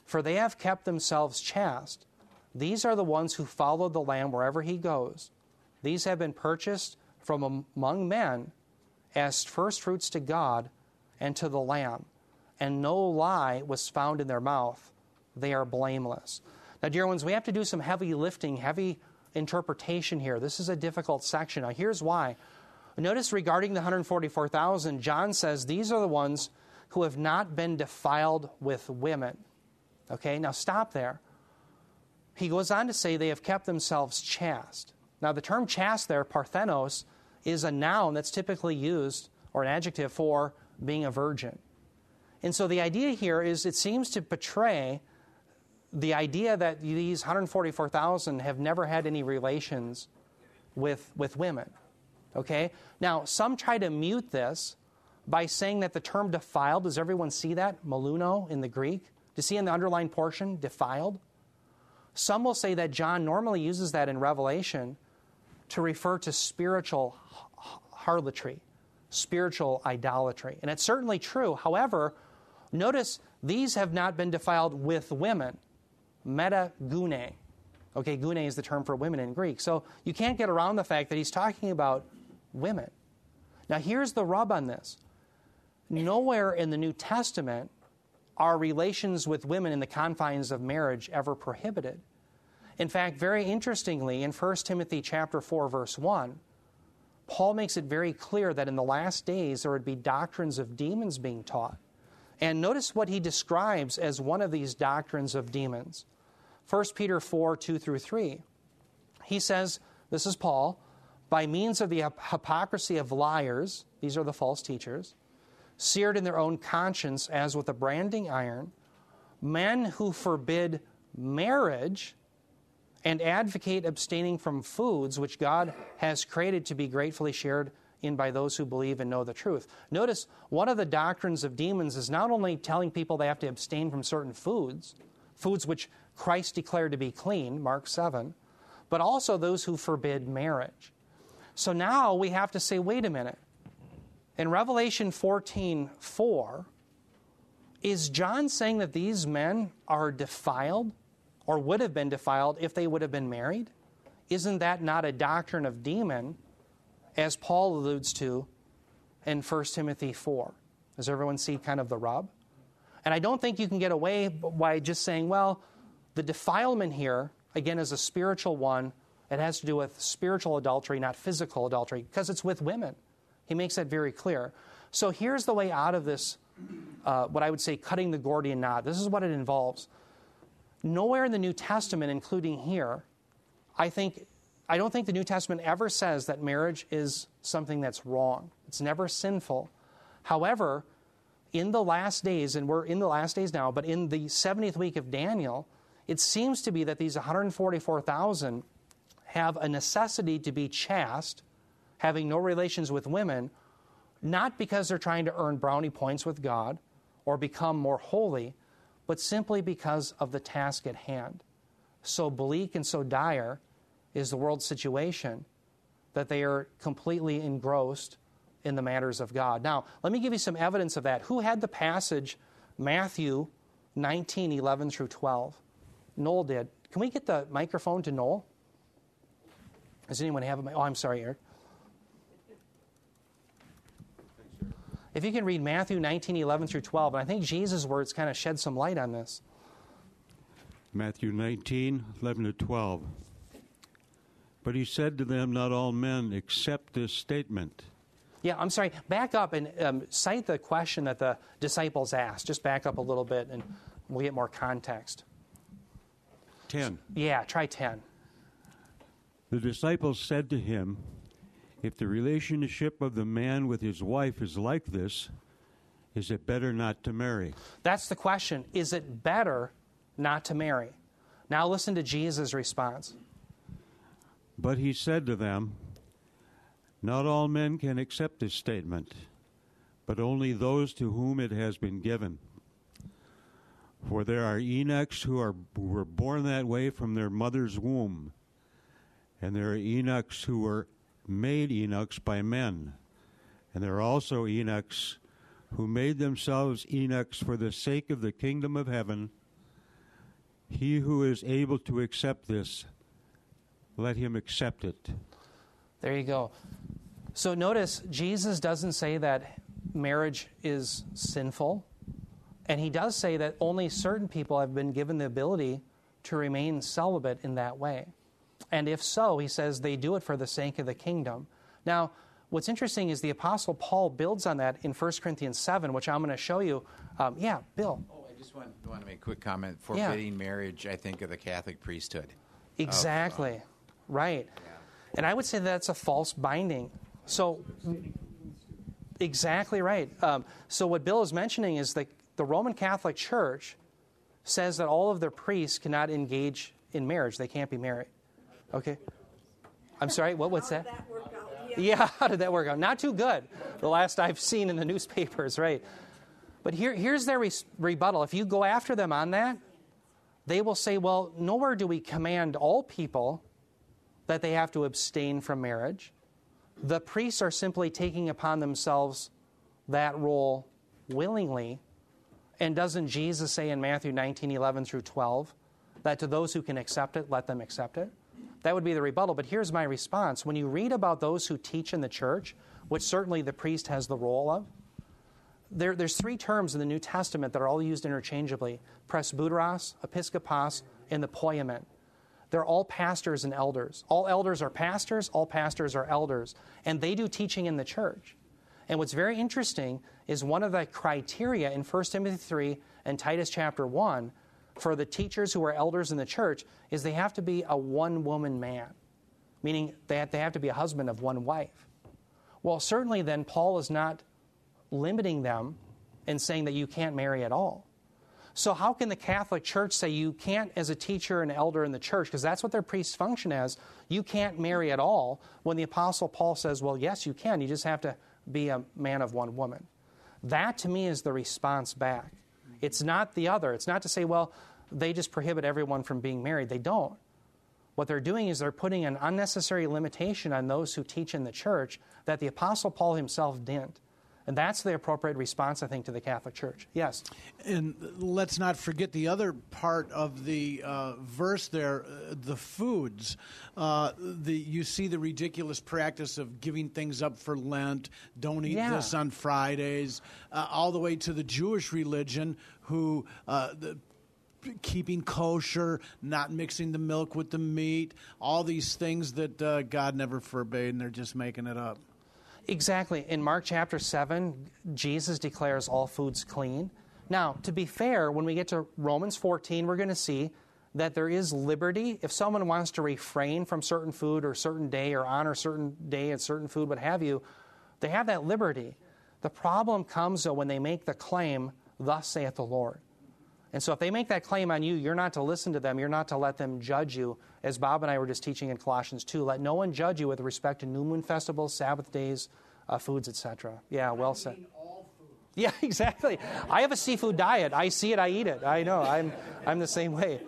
for they have kept themselves chaste. These are the ones who follow the Lamb wherever he goes. These have been purchased from among men as firstfruits to God and to the Lamb. And no lie was found in their mouth. They are blameless. Now, dear ones, we have to do some heavy lifting, heavy interpretation here. This is a difficult section. Now, here's why. Notice regarding the 144,000, John says these are the ones who have not been defiled with women. Okay, now stop there. He goes on to say they have kept themselves chaste. Now, the term chaste there, parthenos, is a noun that's typically used, or an adjective, for being a virgin. And so the idea here is it seems to portray the idea that these 144,000 have never had any relations with, with women. Okay? Now, some try to mute this by saying that the term defiled, does everyone see that? Maluno in the Greek. Do you see in the underlined portion, defiled? Some will say that John normally uses that in Revelation to refer to spiritual harlotry, spiritual idolatry. And it's certainly true. However, notice these have not been defiled with women. Meta gune. Okay, gune is the term for women in Greek. So you can't get around the fact that he's talking about women. Now, here's the rub on this nowhere in the New Testament are relations with women in the confines of marriage ever prohibited. In fact, very interestingly, in 1 Timothy chapter 4 verse 1, Paul makes it very clear that in the last days there would be doctrines of demons being taught. And notice what he describes as one of these doctrines of demons. 1 Peter 4 2 through 3. He says, This is Paul, by means of the hypocrisy of liars, these are the false teachers, seared in their own conscience as with a branding iron, men who forbid marriage and advocate abstaining from foods which God has created to be gratefully shared in by those who believe and know the truth. Notice one of the doctrines of demons is not only telling people they have to abstain from certain foods, foods which Christ declared to be clean, Mark 7, but also those who forbid marriage. So now we have to say, wait a minute. In Revelation 14 4, is John saying that these men are defiled or would have been defiled if they would have been married? Isn't that not a doctrine of demon, as Paul alludes to in 1 Timothy 4? Does everyone see kind of the rub? And I don't think you can get away by just saying, well, the defilement here, again, is a spiritual one it has to do with spiritual adultery, not physical adultery, because it's with women. He makes that very clear. So here's the way out of this, uh, what I would say, cutting the Gordian knot. This is what it involves. Nowhere in the New Testament, including here, I think I don't think the New Testament ever says that marriage is something that's wrong. It's never sinful. However, in the last days, and we're in the last days now, but in the 70th week of Daniel, it seems to be that these 144,000 have a necessity to be chaste, having no relations with women, not because they're trying to earn brownie points with God or become more holy, but simply because of the task at hand. So bleak and so dire is the world's situation that they are completely engrossed in the matters of God. Now, let me give you some evidence of that. Who had the passage Matthew 19, 11 through 12? Noel did. Can we get the microphone to Noel? Does anyone have a? Oh, I'm sorry, Eric. If you can read Matthew 19, 11 through 12, and I think Jesus' words kind of shed some light on this. Matthew 19, 11 to 12. But he said to them, Not all men accept this statement. Yeah, I'm sorry. Back up and um, cite the question that the disciples asked. Just back up a little bit and we'll get more context. 10. Yeah, try 10. The disciples said to him, If the relationship of the man with his wife is like this, is it better not to marry? That's the question. Is it better not to marry? Now listen to Jesus' response. But he said to them, Not all men can accept this statement, but only those to whom it has been given. For there are eunuchs who, are, who were born that way from their mother's womb, and there are eunuchs who were made eunuchs by men, and there are also eunuchs who made themselves eunuchs for the sake of the kingdom of heaven. He who is able to accept this, let him accept it. There you go. So notice, Jesus doesn't say that marriage is sinful. And he does say that only certain people have been given the ability to remain celibate in that way. And if so, he says they do it for the sake of the kingdom. Now, what's interesting is the Apostle Paul builds on that in 1 Corinthians 7, which I'm going to show you. Um, yeah, Bill. Oh, I just want, want to make a quick comment. Forbidding marriage, I think, of the Catholic priesthood. Exactly. Of, right. And I would say that's a false binding. So, exactly right. Um, so, what Bill is mentioning is that the Roman Catholic Church says that all of their priests cannot engage in marriage, they can't be married. Okay? I'm sorry, what, what's that? that work? Yeah, how did that work out? Not too good. The last I've seen in the newspapers, right? But here, here's their re- rebuttal. If you go after them on that, they will say, well, nowhere do we command all people that they have to abstain from marriage. The priests are simply taking upon themselves that role willingly. And doesn't Jesus say in Matthew 19 11 through 12 that to those who can accept it, let them accept it? That would be the rebuttal. But here's my response. When you read about those who teach in the church, which certainly the priest has the role of, there, there's three terms in the New Testament that are all used interchangeably presbyteros, episkopos, and the poimen. They're all pastors and elders. All elders are pastors, all pastors are elders, and they do teaching in the church. And what's very interesting is one of the criteria in 1 Timothy 3 and Titus chapter 1 for the teachers who are elders in the church is they have to be a one woman man, meaning that they have to be a husband of one wife. Well, certainly then, Paul is not limiting them and saying that you can't marry at all. So, how can the Catholic Church say you can't, as a teacher and elder in the church, because that's what their priests function as, you can't marry at all, when the Apostle Paul says, well, yes, you can, you just have to be a man of one woman? That to me is the response back. It's not the other. It's not to say, well, they just prohibit everyone from being married. They don't. What they're doing is they're putting an unnecessary limitation on those who teach in the church that the Apostle Paul himself didn't. And that's the appropriate response, I think, to the Catholic Church. Yes. And let's not forget the other part of the uh, verse there, uh, the foods. Uh, the, you see the ridiculous practice of giving things up for Lent, don't eat Yeah. this on Fridays, uh, all the way to the Jewish religion, who uh, the, keeping kosher, not mixing the milk with the meat, all these things that uh, God never forbade, and they're just making it up. Exactly. In Mark chapter 7, Jesus declares all foods clean. Now, to be fair, when we get to Romans 14, we're going to see that there is liberty. If someone wants to refrain from certain food or certain day or honor certain day and certain food, what have you, they have that liberty. The problem comes, though, when they make the claim, Thus saith the Lord. And so if they make that claim on you, you're not to listen to them. You're not to let them judge you. As Bob and I were just teaching in Colossians 2, let no one judge you with respect to new moon festivals, Sabbath days, uh, foods, etc. Yeah, well said. Yeah, exactly. I have a seafood diet. I see it, I eat it. I know. I'm, I'm the same way.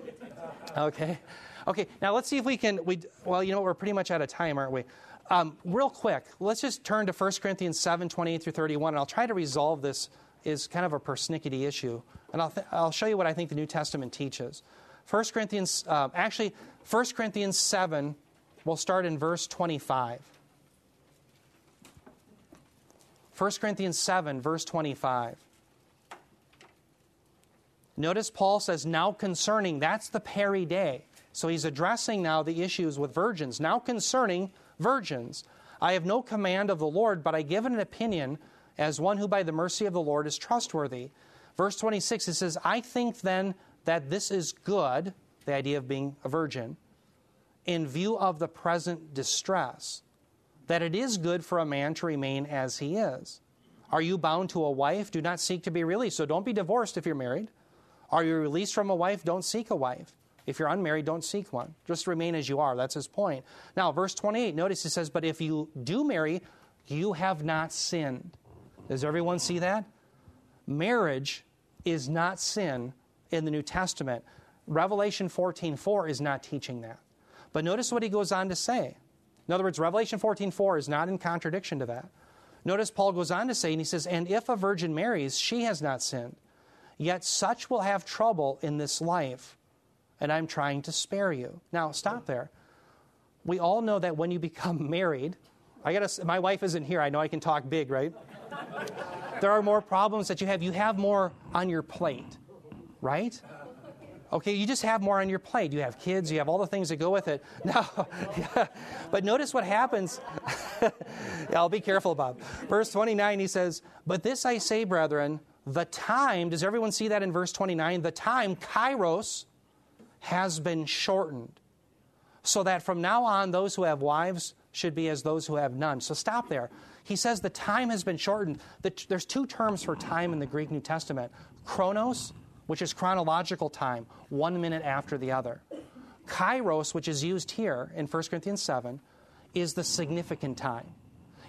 Okay. Okay, now let's see if we can. We, well, you know, we're pretty much out of time, aren't we? Um, real quick, let's just turn to 1 Corinthians 7 28 through 31, and I'll try to resolve this is kind of a persnickety issue. And I'll, th- I'll show you what I think the New Testament teaches. 1 Corinthians, uh, actually, 1 Corinthians 7, we'll start in verse 25. 1 Corinthians 7, verse 25. Notice Paul says, now concerning, that's the peri de. So he's addressing now the issues with virgins. Now concerning virgins, I have no command of the Lord, but I give an opinion as one who by the mercy of the Lord is trustworthy. Verse 26, it says, I think then that this is good, the idea of being a virgin, in view of the present distress, that it is good for a man to remain as he is. Are you bound to a wife? Do not seek to be released. So don't be divorced if you're married. Are you released from a wife? Don't seek a wife. If you're unmarried, don't seek one. Just remain as you are. That's his point. Now, verse 28, notice he says, But if you do marry, you have not sinned. Does everyone see that? Marriage is not sin in the New Testament. Revelation 14:4 is not teaching that. But notice what he goes on to say. In other words, Revelation 14:4 is not in contradiction to that. Notice Paul goes on to say, and he says, And if a virgin marries, she has not sinned. Yet such will have trouble in this life, and I'm trying to spare you. Now, stop there. We all know that when you become married, I gotta, my wife isn't here. I know I can talk big, right? There are more problems that you have. You have more on your plate, right? Okay, you just have more on your plate. You have kids, you have all the things that go with it. Yeah, but notice what happens. yeah, I'll be careful, Bob. Verse 29, he says, But this I say, brethren, the time, does everyone see that in verse 29? The time, kairos, has been shortened. So that from now on, those who have wives should be as those who have none. So stop there. He says the time has been shortened. There's two terms for time in the Greek New Testament chronos which is chronological time, one minute after the other. Kairos, which is used here in 1 Corinthians 7, is the significant time.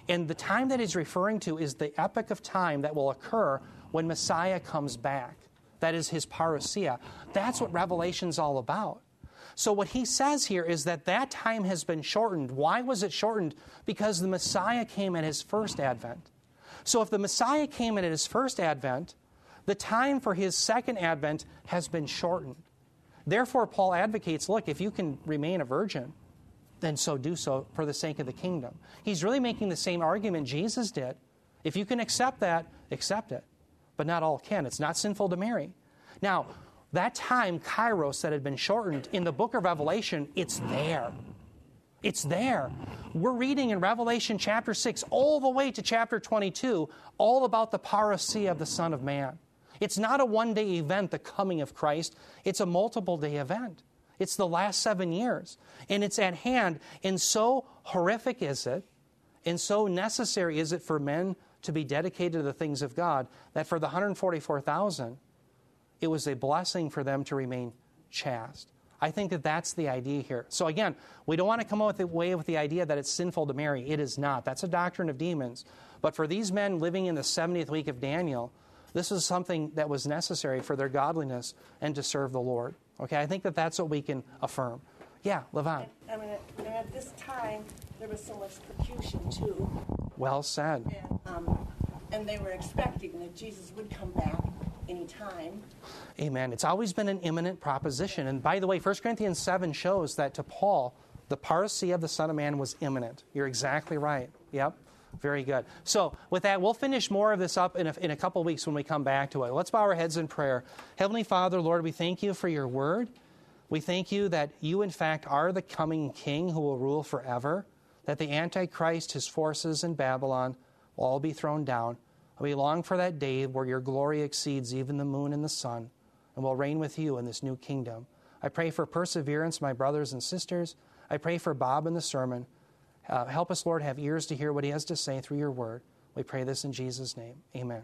And the time that he's referring to is the epoch of time that will occur when Messiah comes back. That is his parousia. That's what Revelation's all about. So, what he says here is that that time has been shortened. Why was it shortened? Because the Messiah came at his first advent. So, if the Messiah came at his first advent, the time for his second advent has been shortened. Therefore, Paul advocates look, if you can remain a virgin, then so do so for the sake of the kingdom. He's really making the same argument Jesus did. If you can accept that, accept it. But not all can. It's not sinful to marry. Now, that time, kairos, that had been shortened, in the book of Revelation, it's there. It's there. We're reading in Revelation chapter 6 all the way to chapter 22 all about the parousia of the Son of Man. It's not a one day event, the coming of Christ, it's a multiple day event. It's the last seven years. And it's at hand. And so horrific is it, and so necessary is it for men to be dedicated to the things of God, that for the 144,000, it was a blessing for them to remain chaste. I think that that's the idea here. So again, we don't want to come away with the way with the idea that it's sinful to marry. It is not. That's a doctrine of demons. But for these men living in the 70th week of Daniel, this is something that was necessary for their godliness and to serve the Lord. Okay, I think that that's what we can affirm. Yeah, Levon. I mean, at this time, there was so much persecution too. Well said. And, um, and they were expecting that Jesus would come back any time. Amen. It's always been an imminent proposition. And by the way, 1 Corinthians 7 shows that to Paul, the parousia of the Son of Man was imminent. You're exactly right. Yep. Very good. So, with that, we'll finish more of this up in a, in a couple weeks when we come back to it. Let's bow our heads in prayer. Heavenly Father, Lord, we thank you for your word. We thank you that you, in fact, are the coming king who will rule forever, that the Antichrist, his forces in Babylon, will all be thrown down. We long for that day where your glory exceeds even the moon and the sun, and will reign with you in this new kingdom. I pray for perseverance, my brothers and sisters. I pray for Bob in the sermon. Uh, help us, Lord, have ears to hear what he has to say through your word. We pray this in Jesus' name. Amen.